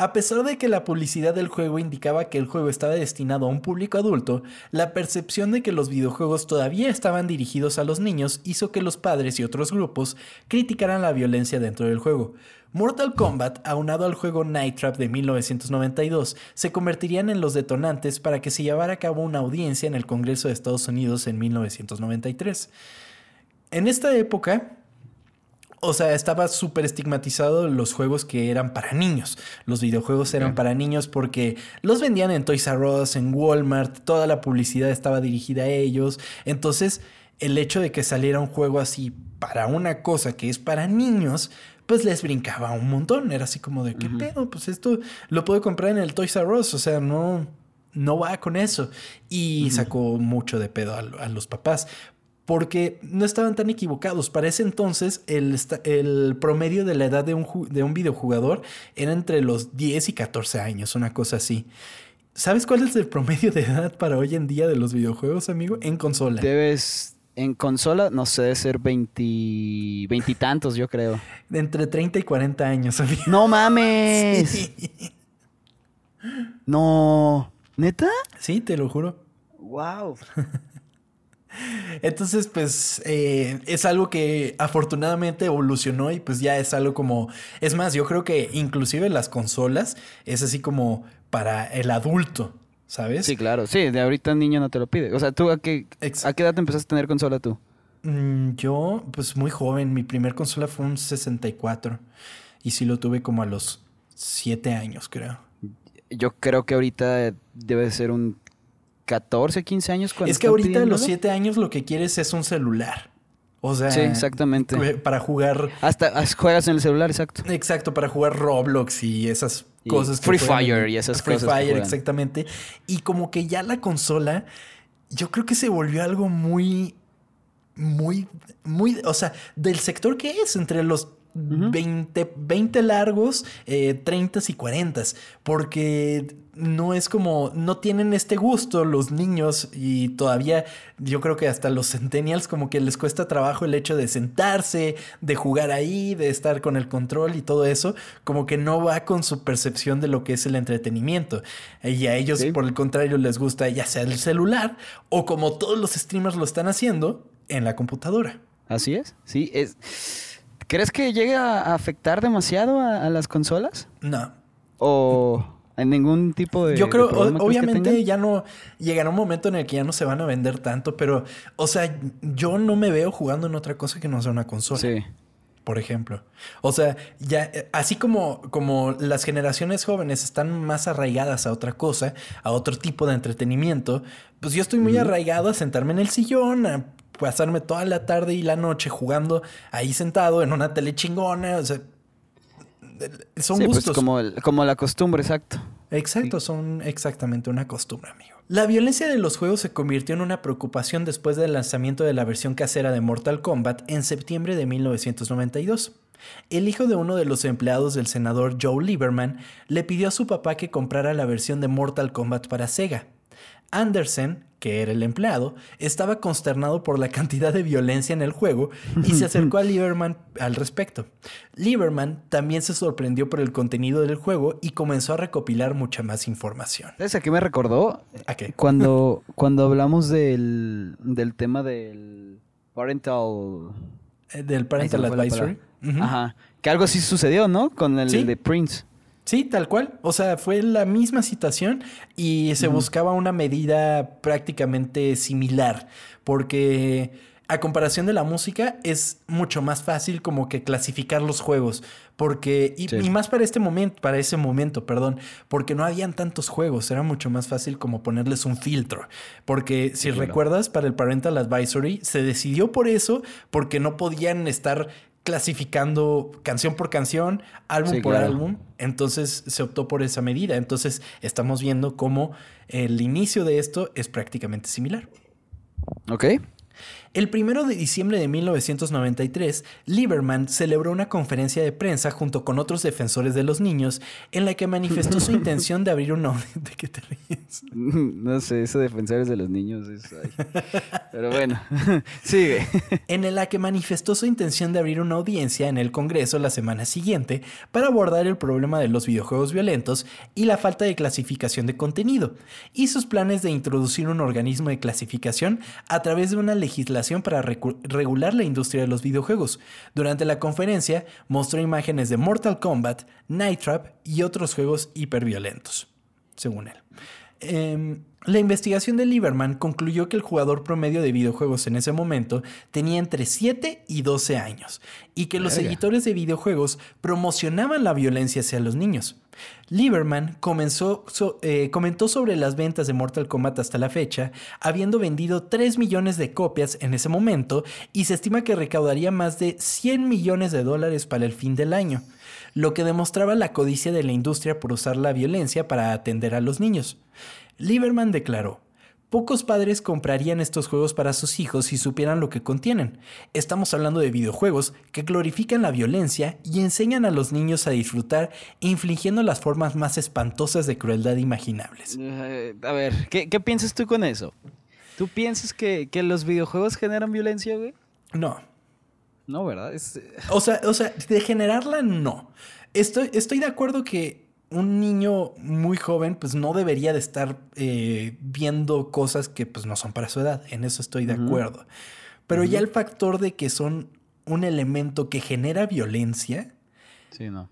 A: A pesar de que la publicidad del juego indicaba que el juego estaba destinado a un público adulto, la percepción de que los videojuegos todavía estaban dirigidos a los niños hizo que los padres y otros grupos criticaran la violencia dentro del juego. Mortal Kombat, aunado al juego Night Trap de 1992, se convertirían en los detonantes para que se llevara a cabo una audiencia en el Congreso de Estados Unidos en 1993. En esta época, o sea, estaba súper estigmatizado los juegos que eran para niños. Los videojuegos eran para niños porque los vendían en Toys R Us, en Walmart, toda la publicidad estaba dirigida a ellos. Entonces, el hecho de que saliera un juego así para una cosa que es para niños, pues les brincaba un montón. Era así como de, ¿qué pedo? Pues esto lo puedo comprar en el Toys R Us. O sea, no, no va con eso. Y sacó mucho de pedo a, los papás. Porque no estaban tan equivocados. Para ese entonces, el, el promedio de la edad de un, de un videojugador era entre los 10 y 14 años, una cosa así. ¿Sabes cuál es el promedio de edad para hoy en día de los videojuegos, amigo? En consola.
B: Debes. En consola, no sé, debe ser veintitantos, yo creo.
A: entre 30 y 40 años, amigo.
B: ¡No mames! No. ¿Neta?
A: Sí, te lo juro.
B: ¡Wow!
A: Entonces, pues eh, es algo que afortunadamente evolucionó y pues ya es algo como... Es más, yo creo que inclusive las consolas es así como para el adulto, ¿sabes?
B: Sí, claro. Sí, de ahorita niño no te lo pide. O sea, ¿tú a qué, a qué edad empezaste a tener consola tú?
A: Mm, yo, pues muy joven. Mi primer consola fue un 64 y sí lo tuve como a los 7 años, creo.
B: Yo creo que ahorita debe ser un 14, 15 años
A: cuando Es que ahorita a los 7 años lo que quieres es un celular. O sea,
B: sí, exactamente.
A: Para jugar.
B: Hasta juegas en el celular, exacto.
A: Exacto, para jugar Roblox y esas cosas.
B: Free Fire y esas
A: Free
B: cosas.
A: Free Fire, exactamente. Y como que ya la consola, yo creo que se volvió algo muy. Muy, muy, o sea, del sector que es, entre los 20, 20 largos, eh, 30 y 40, porque no es como, no tienen este gusto los niños y todavía yo creo que hasta los centennials como que les cuesta trabajo el hecho de sentarse, de jugar ahí, de estar con el control y todo eso, como que no va con su percepción de lo que es el entretenimiento. Y a ellos por el contrario les gusta ya sea el celular o como todos los streamers lo están haciendo, en la computadora.
B: Así es, sí, es... ¿Crees que llegue a afectar demasiado a, las consolas?
A: No.
B: ¿O en ningún tipo de...
A: Yo creo, obviamente ya no... Llegará un momento en el que ya no se van a vender tanto, pero, o sea, yo no me veo jugando en otra cosa que no sea una consola. Sí. Por ejemplo. O sea, ya, así como, como las generaciones jóvenes están más arraigadas a otra cosa, a otro tipo de entretenimiento, pues yo estoy muy arraigado a sentarme en el sillón, a pasarme toda la tarde y la noche jugando ahí sentado en una tele chingona. O sea, son pues, gustos.
B: como, como la costumbre, exacto.
A: Exacto, son exactamente una costumbre, amigo. La violencia de los juegos se convirtió en una preocupación después del lanzamiento de la versión casera de Mortal Kombat en septiembre de 1992. El hijo de uno de los empleados del senador Joe Lieberman le pidió a su papá que comprara la versión de Mortal Kombat para Sega. Anderson, que era el empleado, estaba consternado por la cantidad de violencia en el juego y se acercó a Lieberman al respecto. Lieberman también se sorprendió por el contenido del juego y comenzó a recopilar mucha más información.
B: ¿Sabes a qué me recordó?
A: ¿A qué?
B: Cuando, cuando hablamos del, tema del parental...
A: Eh, del parental advisory.
B: Ajá. Que algo así sucedió, ¿no? Con el de Prince.
A: Sí, tal cual. O sea, fue la misma situación y se buscaba una medida prácticamente similar, porque a comparación de la música es mucho más fácil como que clasificar los juegos, porque y, más para este momento, para ese momento, perdón, porque no habían tantos juegos, era mucho más fácil como ponerles un filtro, porque si recuerdas para el parental advisory se decidió por eso, porque no podían estar clasificando canción por canción, álbum por álbum. Entonces se optó por esa medida. Entonces estamos viendo cómo el inicio de esto es prácticamente similar.
B: Ok.
A: El primero de diciembre de 1993, Lieberman celebró una conferencia de prensa junto con otros defensores de los niños en la que manifestó su intención de abrir una... ¿De qué te ríes?
B: No sé, eso defensores de los niños es... Pero bueno, sigue.
A: En la que manifestó su intención de abrir una audiencia en el Congreso la semana siguiente para abordar el problema de los videojuegos violentos y la falta de clasificación de contenido, y sus planes de introducir un organismo de clasificación a través de una legislación para regular la industria de los videojuegos. Durante la conferencia mostró imágenes de Mortal Kombat, Night Trap y otros juegos hiperviolentos, según él. Em, La investigación de Lieberman concluyó que el jugador promedio de videojuegos en ese momento tenía entre 7 y 12 años y que los editores de videojuegos promocionaban la violencia hacia los niños. Lieberman comenzó, eh, comentó sobre las ventas de Mortal Kombat hasta la fecha, habiendo vendido 3 millones de copias en ese momento y se estima que recaudaría más de 100 millones de dólares para el fin del año, lo que demostraba la codicia de la industria por usar la violencia para atender a los niños. Lieberman declaró, Pocos padres comprarían estos juegos para sus hijos si supieran lo que contienen. Estamos hablando de videojuegos que glorifican la violencia y enseñan a los niños a disfrutar infligiendo las formas más espantosas de crueldad imaginables.
B: Eh, a ver, ¿qué, piensas tú con eso? ¿Tú piensas que, los videojuegos generan violencia, güey?
A: No.
B: No, ¿verdad?
A: O, sea, o sea, de generarla, no. Estoy, estoy de acuerdo que un niño muy joven pues no debería de estar eh, viendo cosas que pues no son para su edad. En eso estoy de acuerdo. Pero ya el factor de que son un elemento que genera violencia.
B: Sí, no.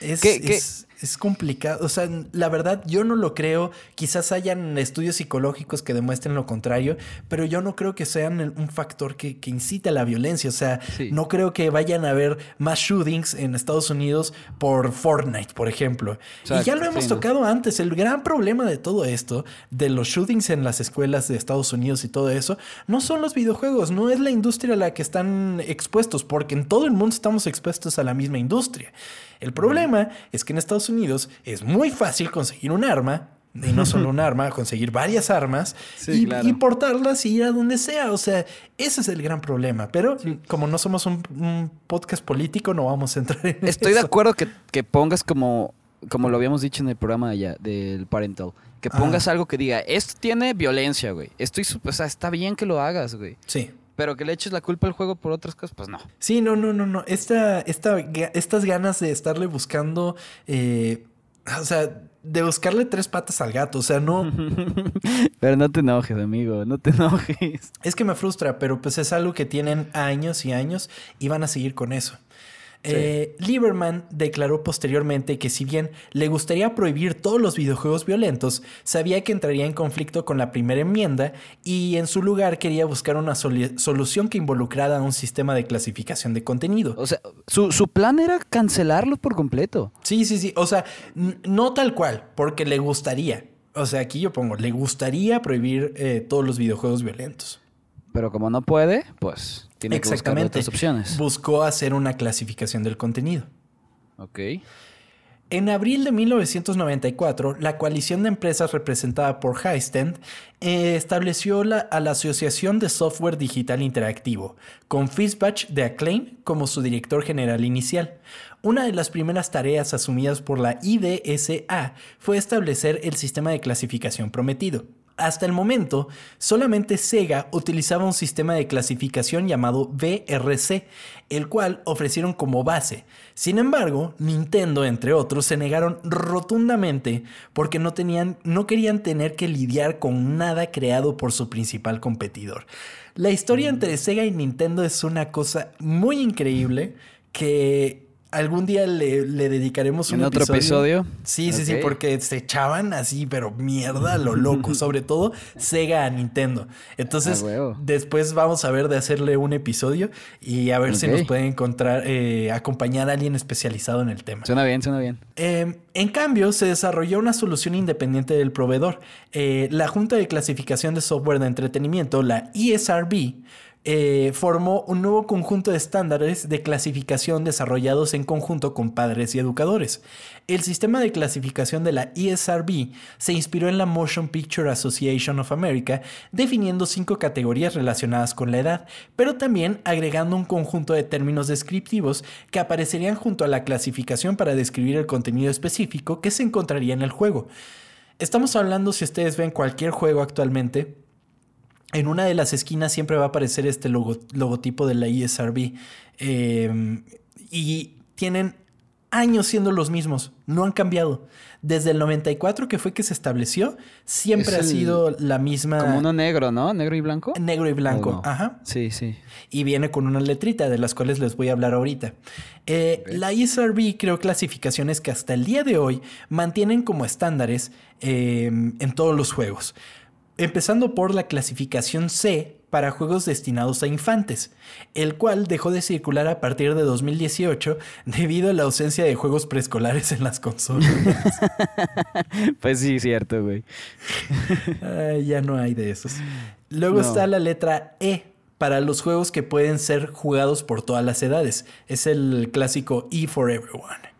A: Es, es, es, complicado. O sea, la verdad, yo no lo creo. Quizás hayan estudios psicológicos que demuestren lo contrario, pero yo no creo que sean un factor que, que incite a la violencia. O sea, no creo que vayan a haber más shootings en Estados Unidos por Fortnite, por ejemplo. y ya lo hemos tocado antes. El gran problema de todo esto, de los shootings en las escuelas de Estados Unidos y todo eso, no son los videojuegos, no es la industria a la que están expuestos, porque en todo el mundo estamos expuestos a la misma industria. El problema es que en Estados Unidos es muy fácil conseguir un arma, y no solo un arma, conseguir varias armas y, portarlas y ir a donde sea. O sea, ese es el gran problema. Pero como no somos un, podcast político, no vamos a entrar en
B: Estoy de acuerdo que, pongas como, como lo habíamos dicho en el programa allá del Parental, que pongas algo que diga, esto tiene violencia, güey. Estoy, o sea, está bien que lo hagas, güey.
A: Sí.
B: Pero que le eches la culpa al juego por otras cosas, pues no.
A: Sí, no, no, no, no. Esta, esta, estas ganas de estarle buscando, eh, o sea, de buscarle tres patas al gato, o sea, no.
B: pero no te enojes, amigo, no te enojes.
A: Es que me frustra, pero pues es algo que tienen años y años y van a seguir con eso. Eh, Lieberman declaró posteriormente que si bien le gustaría prohibir todos los videojuegos violentos, sabía que entraría en conflicto con la primera enmienda y en su lugar quería buscar una solución que involucrara un sistema de clasificación de contenido.
B: O sea, su, plan era cancelarlo por completo.
A: Sí, sí, sí. O sea, no tal cual, porque le gustaría. O sea, aquí yo pongo, le gustaría prohibir eh, todos los videojuegos violentos.
B: Pero como no puede, pues tiene que buscar otras opciones.
A: Buscó hacer una clasificación del contenido.
B: Ok.
A: En abril de 1994, la coalición de empresas representada por Highstand eh, estableció a la Asociación de Software Digital Interactivo, con Fitzbach de Acclaim como su director general inicial. Una de las primeras tareas asumidas por la IDSA fue establecer el sistema de clasificación prometido. Hasta el momento, solamente Sega utilizaba un sistema de clasificación llamado VRC, el cual ofrecieron como base. Sin embargo, Nintendo, entre otros, se negaron rotundamente porque no, tenían, no querían tener que lidiar con nada creado por su principal competidor. La historia entre Sega y Nintendo es una cosa muy increíble que algún día le, dedicaremos un
B: ¿En otro episodio.
A: Sí, sí, sí, porque se echaban así, pero mierda, lo loco. Sobre todo Sega a Nintendo. Entonces, ah, después vamos a ver de hacerle un episodio y a ver si nos puede encontrar, eh, acompañar a alguien especializado en el tema.
B: Suena bien, suena bien.
A: Em, en cambio, se desarrolló una solución independiente del proveedor. Eh, la Junta de Clasificación de Software de Entretenimiento, la ESRB, eh, formó un nuevo conjunto de estándares de clasificación desarrollados en conjunto con padres y educadores. El sistema de clasificación de la ESRB se inspiró en la Motion Picture Association of America, definiendo cinco categorías relacionadas con la edad, pero también agregando un conjunto de términos descriptivos que aparecerían junto a la clasificación para describir el contenido específico que se encontraría en el juego. Estamos hablando, si ustedes ven cualquier juego actualmente, en una de las esquinas siempre va a aparecer este logotipo de la ESRB. Em, y tienen años siendo los mismos, no han cambiado. Desde el 94 que fue que se estableció, siempre ha sido la misma...
B: Como uno negro, ¿no? Negro y blanco.
A: Negro y blanco, ajá.
B: Sí, sí.
A: Y viene con una letrita de las cuales les voy a hablar ahorita. Eh, la ESRB creó clasificaciones que hasta el día de hoy mantienen como estándares em, en todos los juegos. Empezando por la clasificación C para juegos destinados a infantes, el cual dejó de circular a partir de 2018 debido a la ausencia de juegos preescolares en las consolas.
B: pues sí, cierto, güey.
A: ya no hay de esos. Luego está la letra E para los juegos que pueden ser jugados por todas las edades. Es el clásico E for Everyone.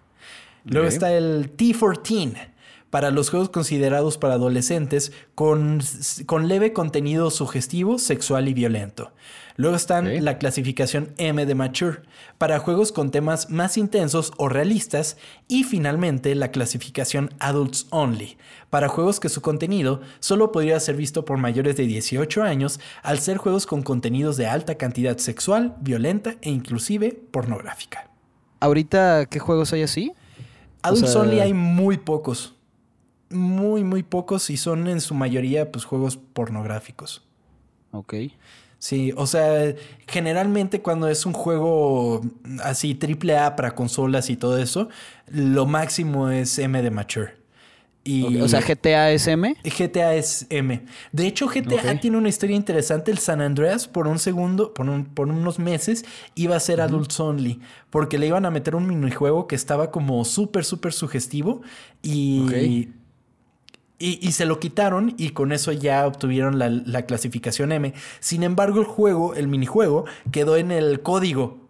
A: Luego está el T14 para los juegos considerados para adolescentes con, con leve contenido sugestivo, sexual y violento. Luego están la clasificación M de Mature, para juegos con temas más intensos o realistas. Y finalmente la clasificación Adults Only, para juegos que su contenido solo podría ser visto por mayores de 18 años al ser juegos con contenidos de alta cantidad sexual, violenta e inclusive pornográfica.
B: ¿Ahorita qué juegos hay así?
A: Adults Only hay muy pocos muy, muy pocos y son en su mayoría pues juegos pornográficos.
B: Ok.
A: Sí, o sea, generalmente cuando es un juego así triple A para consolas y todo eso, lo máximo es M de Mature.
B: Y O sea, GTA es M.
A: GTA es M. De hecho, GTA tiene una historia interesante. El San Andreas, por un segundo, por, por unos meses, iba a ser Adults Only. Porque le iban a meter un minijuego que estaba como súper, súper sugestivo. Y. Y, se lo quitaron y con eso ya obtuvieron la, clasificación M. Sin embargo, el juego, el minijuego, quedó en el código.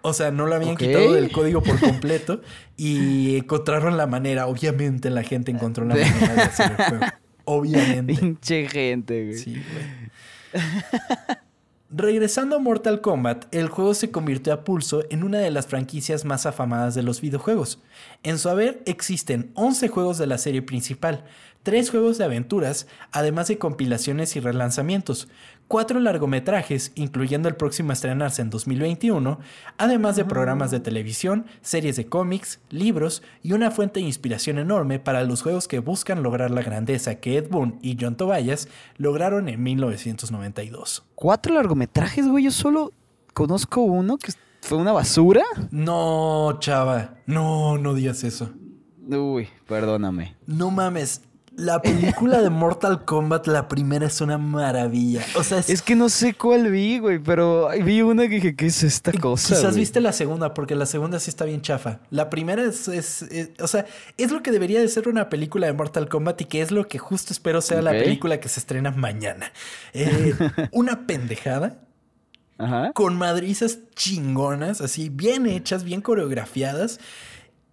A: O sea, no lo habían quitado del código por completo y encontraron la manera. Obviamente la gente encontró la manera de hacer el juego. Obviamente.
B: Pinche gente, güey. Sí, güey.
A: Regresando a Mortal Kombat, el juego se convirtió a pulso en una de las franquicias más afamadas de los videojuegos. En su haber existen 11 juegos de la serie principal, tres juegos de aventuras, además de compilaciones y relanzamientos, cuatro largometrajes, incluyendo el próximo a estrenarse en 2021, además de programas de televisión, series de cómics, libros y una fuente de inspiración enorme para los juegos que buscan lograr la grandeza que Ed Boon y John Tobias lograron en 1992.
B: ¿Cuatro largometrajes, güey? Yo solo conozco uno que fue una basura.
A: No, chava. No, no digas eso.
B: Uy, perdóname.
A: No mames. La película de Mortal Kombat, la primera, es una maravilla. O sea,
B: es... que no sé cuál vi, güey, pero vi una que dije, ¿qué es esta cosa?
A: Quizás viste la segunda, porque la segunda sí está bien chafa. La primera es, o sea, es lo que debería de ser una película de Mortal Kombat y que es lo que justo espero sea la película que se estrena mañana. Eh, una pendejada. Ajá. Con madrizas chingonas, así, bien hechas, bien coreografiadas.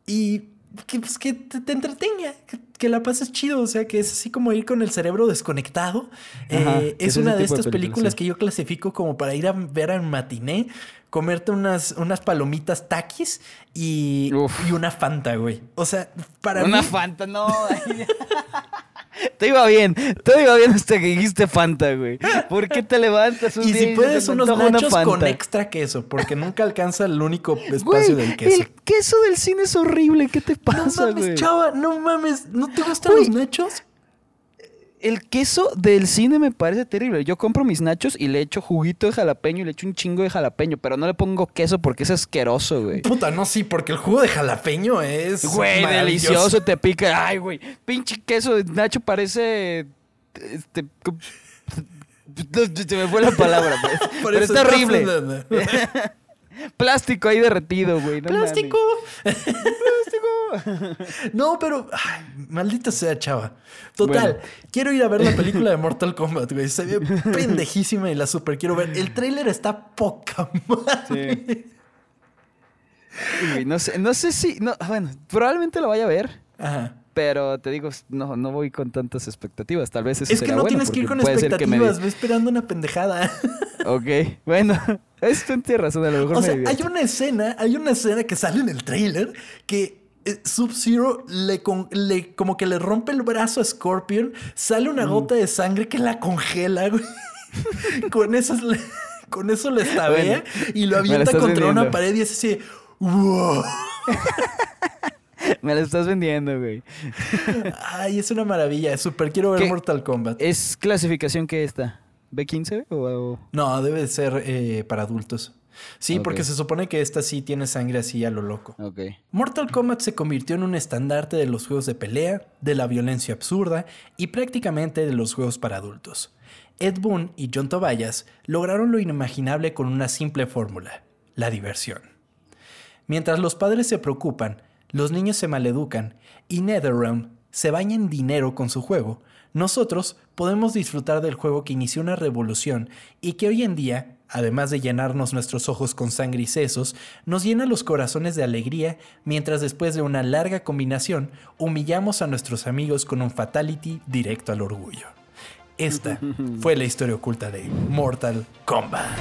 A: Y que, pues, que te, entretenga, que, la pases chido, o sea, que es así como ir con el cerebro desconectado. Eh, es una de estas películas que yo clasifico como para ir a ver en matiné, comerte unas, unas palomitas taquis y, y una Fanta, güey. O sea, para
B: una Fanta, no. Te iba bien, te iba bien hasta que dijiste Fanta, güey. ¿Por qué te levantas
A: un y día si puedes unos nachos con extra queso, porque nunca alcanza el único espacio del queso.
B: El queso del cine es horrible, ¿qué te pasa,
A: No mames, chava, no mames, ¿no te gustan los nachos?
B: El queso del cine me parece terrible. Yo compro mis nachos y le echo juguito de jalapeño y le echo un chingo de jalapeño, pero no le pongo queso porque es asqueroso, güey.
A: Puta, no, sí, porque el jugo de jalapeño es.
B: Güey, delicioso, te pica. Ay, güey. Pinche queso de nacho parece. Este. Se me fue la palabra, pues. pero es terrible. Plástico ahí derretido, güey.
A: ¡Plástico! ¡Plástico! no, pero. Ay, maldita sea, chava. Total, quiero ir a ver la película de Mortal Kombat, güey. Se ve pendejísima y la super quiero ver. El tráiler está poca madre.
B: Sí. no sé, no sé si. No, bueno, probablemente lo vaya a ver. Ajá. Pero te digo, no, no voy con tantas expectativas. Tal vez eso
A: Es que no tienes que ir con expectativas, ve esperando una pendejada.
B: Ok, bueno, es tienes razón, a lo mejor
A: O sea, hay una escena, hay una escena que sale en el trailer que eh, Sub-Zero le, le, como que le rompe el brazo a Scorpion, sale una mm. gota de sangre que la congela, güey. con eso con eso le estabea y lo avienta contra una pared y es así, wow.
B: Me la estás vendiendo, güey.
A: Ay, es una maravilla. Súper quiero ver Mortal Kombat.
B: ¿Es clasificación que está? ¿B15 o...?
A: No, debe ser eh, para adultos. Sí, porque se supone que esta sí tiene sangre así a lo loco. Mortal Kombat se convirtió en un estandarte de los juegos de pelea, de la violencia absurda y prácticamente de los juegos para adultos. Ed Boon y John Tobias lograron lo inimaginable con una simple fórmula, la diversión. Mientras los padres se preocupan, los niños se maleducan y NetherRealm se baña en dinero con su juego, nosotros podemos disfrutar del juego que inició una revolución y que hoy en día, además de llenarnos nuestros ojos con sangre y sesos, nos llena los corazones de alegría mientras después de una larga combinación humillamos a nuestros amigos con un fatality directo al orgullo. Esta fue la historia oculta de Mortal Kombat.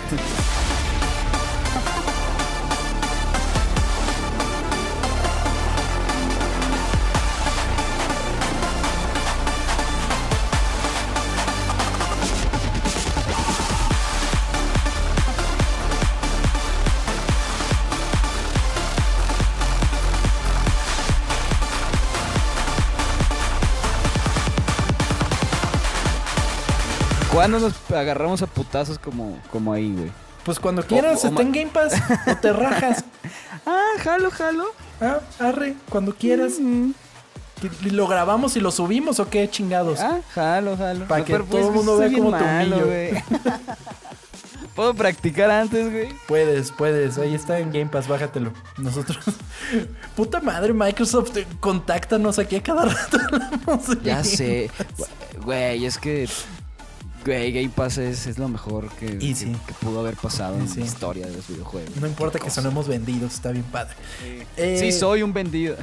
B: ¿Cuándo nos agarramos a putazos como, como ahí, güey?
A: Pues cuando quieras, está en Game Pass o te rajas.
B: ah, jalo, jalo.
A: Ah, arre, cuando quieras. Mm. ¿Lo grabamos y lo subimos o qué chingados?
B: Ah, jalo, jalo.
A: Para que todo el pues, mundo vea cómo te güey.
B: ¿Puedo practicar antes, güey?
A: Puedes, puedes. Ahí está en Game Pass, bájatelo. Nosotros. Puta madre, Microsoft, contáctanos aquí a cada rato.
B: ya sé. Güey, es que Güey, Game Pass es, lo mejor que, pudo haber pasado en la historia de los videojuegos.
A: No importa que sonemos vendidos, está bien padre.
B: sí, eh, soy un vendido.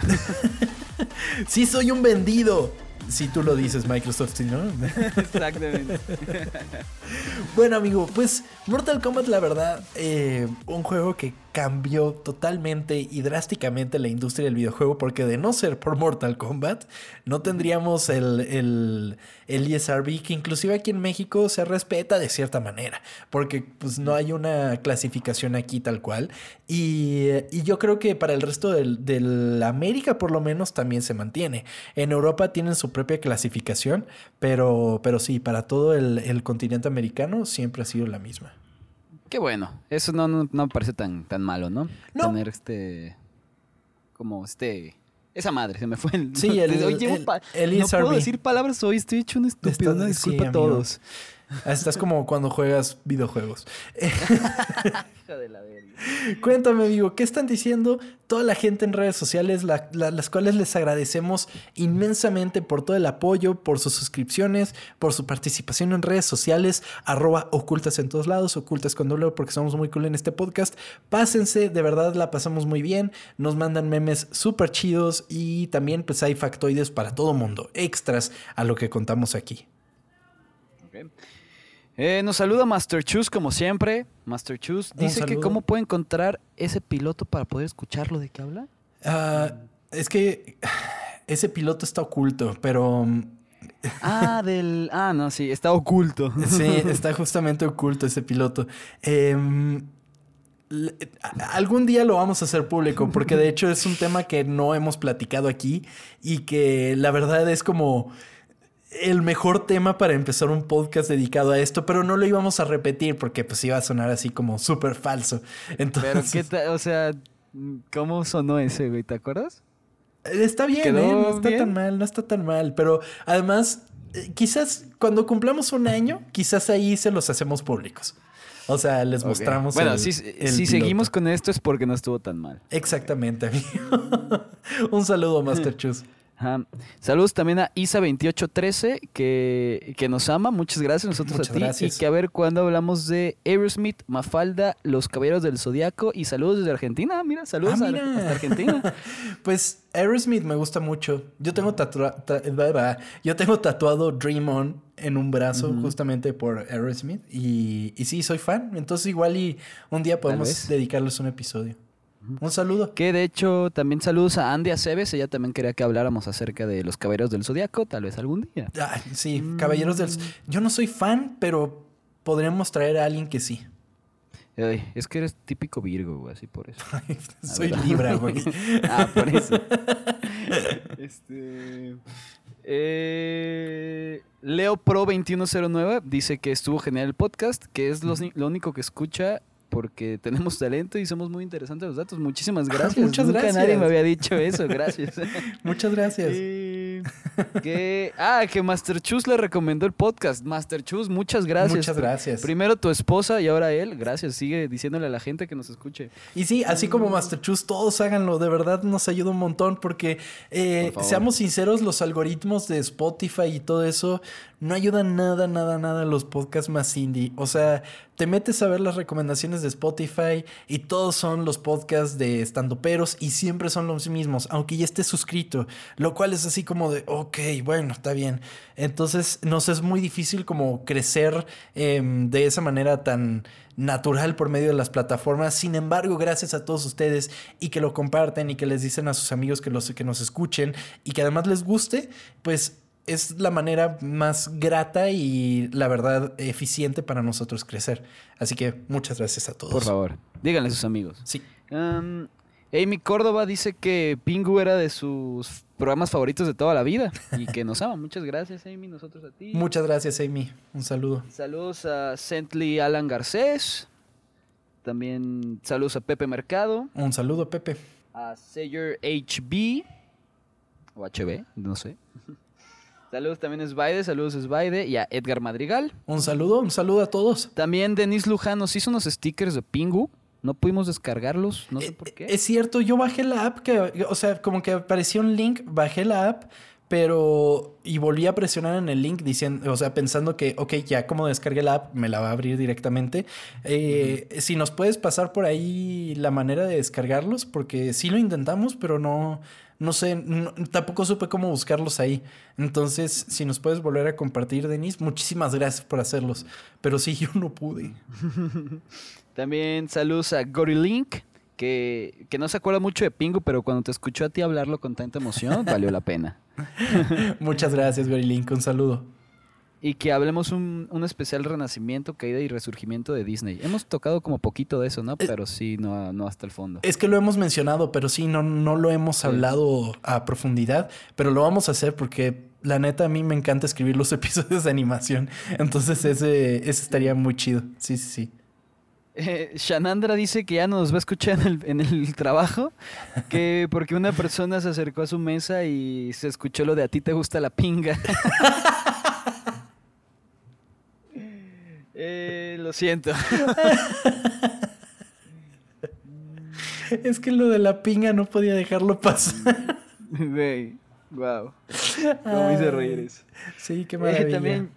A: sí, soy un vendido. Si tú lo dices, Microsoft, ¿no?
B: Exactamente.
A: bueno, amigo, pues Mortal Kombat, la verdad, eh, un juego que cambió totalmente y drásticamente la industria del videojuego porque de no ser por Mortal Kombat no tendríamos el, el, el ESRB que inclusive aquí en México se respeta de cierta manera porque pues no hay una clasificación aquí tal cual y, y yo creo que para el resto de la América por lo menos también se mantiene. En Europa tienen su propia clasificación pero, pero sí, para todo el, el continente americano siempre ha sido la misma.
B: Qué bueno. Eso no, no, me parece tan, tan malo, ¿no?
A: No.
B: Tener este. Como este. Esa madre, se me fue el.
A: Sí, el. el,
B: no puedo decir palabras hoy, estoy hecho un estúpido. Una disculpa a todos.
A: Estás como cuando juegas videojuegos. Cuéntame, amigo, ¿qué están diciendo toda la gente en redes sociales, las cuales les agradecemos inmensamente por todo el apoyo, por sus suscripciones, por su participación en redes sociales, arroba ocultas en todos lados, ocultas con doble, porque somos muy cool en este podcast. Pásense, de verdad la pasamos muy bien, nos mandan memes súper chidos y también pues hay factoides para todo mundo, extras a lo que contamos aquí.
B: Eh, nos saluda Master Chus como siempre. Master Chus dice que cómo puede encontrar ese piloto para poder escucharlo. ¿De qué habla?
A: Ah, es que ese piloto está oculto, pero... Mm,
B: ah, del... Ah, no, sí, está oculto.
A: Sí, está justamente oculto ese piloto. Em, algún día lo vamos a hacer público porque de hecho es un tema que no hemos platicado aquí y que la verdad es como el mejor tema para empezar un podcast dedicado a esto, pero no lo íbamos a repetir porque pues iba a sonar así como súper falso. Entonces,
B: pero qué o sea, ¿cómo sonó ese, güey? ¿Te acuerdas?
A: Está bien, ¿eh? no está tan mal, no está tan mal, pero además eh, quizás cuando cumplamos un año, quizás ahí se los hacemos públicos. O sea, les mostramos.
B: Bueno, si, si seguimos con esto es porque no estuvo tan mal.
A: Exactamente, amigo. un saludo, Master Chus.
B: Saludos también a Isa2813, que, que nos ama. Muchas gracias nosotros a ti. Y que a ver cuando hablamos de Aerosmith, Mafalda, Los Caballeros del Zodiaco. Y saludos desde Argentina. Mira, saludos
A: ah,
B: A, Argentina.
A: pues Aerosmith me gusta mucho. Yo tengo, yo tengo tatuado Dream On en un brazo justamente por Aerosmith. Y, y sí, soy fan. Entonces igual y un día podemos dedicarles un episodio. Un saludo.
B: Que de hecho también saludos a Andy Aceves. Ella también quería que habláramos acerca de los Caballeros del Zodiaco, tal vez algún día.
A: sí, Caballeros del Yo no soy fan, pero podríamos traer a alguien que sí.
B: es que eres típico Virgo, güey, así por eso.
A: soy Libra, güey.
B: ah, por eso. este. Eh, Leo Pro 2109 dice que estuvo genial el podcast, que es lo único que escucha porque tenemos talento y somos muy interesantes los datos. Muchísimas gracias. Muchas Nunca nadie me había dicho eso. Gracias.
A: Muchas gracias.
B: que, ah, que Master Chus le recomendó el podcast. Master Chus, muchas gracias.
A: Muchas gracias.
B: Primero tu esposa y ahora él. Gracias. Sigue diciéndole a la gente que nos escuche.
A: Y sí, así como Master Chus, todos háganlo. De verdad nos ayuda un montón porque, eh, seamos sinceros, los algoritmos de Spotify y todo eso no ayudan nada, nada, nada a los podcasts más indie. O sea, te metes a ver las recomendaciones de Spotify y todos son los podcasts de estandoperos y siempre son los mismos, aunque ya estés suscrito, lo cual es así como de, ok, bueno, está bien. Entonces, nos es muy difícil como crecer em, de esa manera tan natural por medio de las plataformas. Sin embargo, gracias a todos ustedes y que lo comparten y que les dicen a sus amigos que, los, que nos escuchen y que además les guste, pues es la manera más grata y la verdad eficiente para nosotros crecer. Así que muchas gracias a todos.
B: Por favor, díganle a sus amigos.
A: Sí.
B: Amy Córdoba dice que Pingu era de sus programas favoritos de toda la vida y que nos ama. Muchas gracias, Amy. Nosotros a ti.
A: Muchas gracias, Amy. Un saludo.
B: Saludos a Sentley Alan Garcés. También saludos a Pepe Mercado.
A: Un saludo, Pepe.
B: A Sayer HB. O HB, no sé. Saludos también a Sbaide, saludos Sbaide y a Edgar Madrigal.
A: Un saludo, un saludo a todos.
B: También Denis Luján nos hizo unos stickers de Pingu. No pudimos descargarlos, no sé por qué.
A: Es cierto, yo bajé la app, que, o sea, como que apareció un link, bajé la app, pero. Y volví a presionar en el link diciendo, o sea, pensando que, ok, ya como descargué la app, me la va a abrir directamente. Eh, si nos puedes pasar por ahí la manera de descargarlos, porque sí lo intentamos, pero no no sé, tampoco supe cómo buscarlos ahí. Entonces, si nos puedes volver a compartir, Denis, muchísimas gracias por hacerlos. Pero sí, yo no pude.
B: También saludos a Gorilink, que, que no se acuerda mucho de Pingu, pero cuando te escuchó a ti hablarlo con tanta emoción, valió la pena.
A: Muchas gracias, Gorilink. Un saludo
B: y que hablemos un, un, especial renacimiento, caída y resurgimiento de Disney. Hemos tocado como poquito de eso, ¿no? Eh, pero sí, no, no hasta el fondo.
A: Es que lo hemos mencionado, pero sí, no, no lo hemos hablado a profundidad, pero lo vamos a hacer porque la neta a mí me encanta escribir los episodios de animación, entonces ese, ese estaría muy chido. Sí, sí, sí.
B: Eh, Shanandra dice que ya nos va a escuchar en el, en el, trabajo, que porque una persona se acercó a su mesa y se escuchó lo de a ti te gusta la pinga. Eh, lo siento.
A: es que lo de la pinga no podía dejarlo pasar.
B: Güey, wow. Cómo hice reír eso.
A: Sí, qué maravilla.
B: Eh, también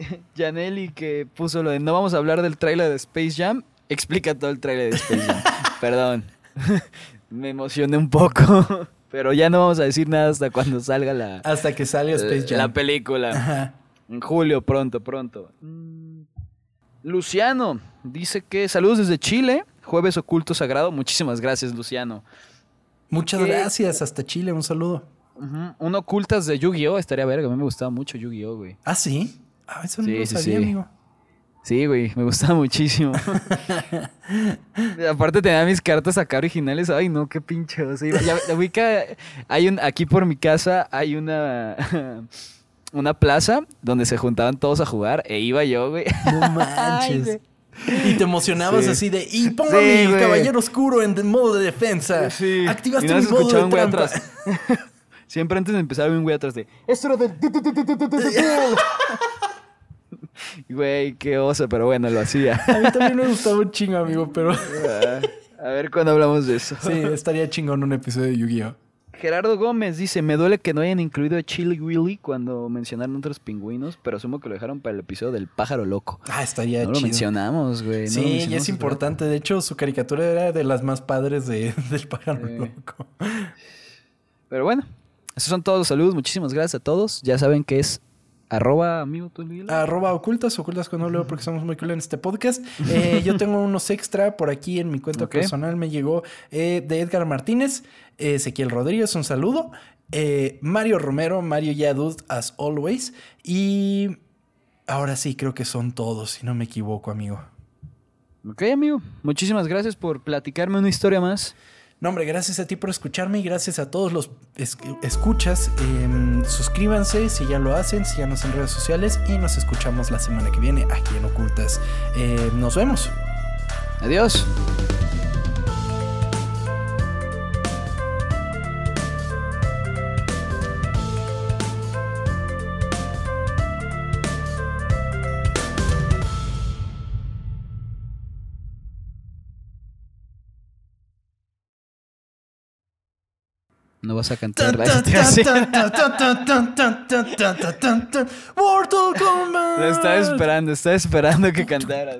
B: Janelli que puso lo de no vamos a hablar del trailer de Space Jam. Explica todo el trailer de Space Jam. Perdón. Me emocioné un poco. Pero ya no vamos a decir nada hasta cuando salga la...
A: Hasta que salga Space Jam.
B: La película. En julio, pronto, pronto. Luciano dice que saludos desde Chile, jueves oculto sagrado. Muchísimas gracias, Luciano.
A: Muchas gracias, hasta Chile, un saludo.
B: Un ocultas de Yu-Gi-Oh! estaría verga, a mí me gustaba mucho Yu-Gi-Oh, güey.
A: ¿Ah, sí? Ah, eso no lo sabía, amigo.
B: Sí, güey, me gustaba muchísimo. Aparte tenía mis cartas acá originales. Ay, no, qué pinche. O sea, ya, hay un, aquí por mi casa hay una una plaza donde se juntaban todos a jugar e iba yo, güey.
A: No manches. y te emocionabas así de, y póngame el caballero oscuro en modo de defensa. Sí. Activaste mi modo de trampa. Atrás.
B: Siempre antes de empezar había un güey atrás de, esto era del... Güey, qué oso, pero bueno, lo hacía.
A: A mí también me gustaba un chingo, amigo, pero...
B: a ver cuándo hablamos de eso.
A: Sí, estaría chingón un episodio de Yu-Gi-Oh!
B: Gerardo Gómez dice, me duele que no hayan incluido a Chili Willy cuando mencionaron otros pingüinos, pero asumo que lo dejaron para el episodio del pájaro loco.
A: Ah, estaría
B: no lo mencionamos, güey.
A: sí, y es importante. De hecho, su caricatura era de las más padres de, del pájaro loco.
B: Pero bueno, esos son todos los saludos. Muchísimas gracias a todos. Ya saben que es Arroba amigo
A: Arroba ocultas, ocultas con leo porque somos muy cool en este podcast. Eh, yo tengo unos extra por aquí en mi cuenta personal. Me llegó eh, de Edgar Martínez, Ezequiel Rodríguez, un saludo. Eh, Mario Romero, Mario Yadud, as always. Y ahora sí, creo que son todos, si no me equivoco, amigo.
B: Ok, amigo. Muchísimas gracias por platicarme una historia más.
A: No, hombre, gracias a ti por escucharme y gracias a todos los escuchas. Em, suscríbanse si ya lo hacen, síganos en redes sociales y nos escuchamos la semana que viene aquí en Ocultas. Em, nos vemos. Adiós. No vas a cantar la Estaba esperando, estaba esperando que cantara.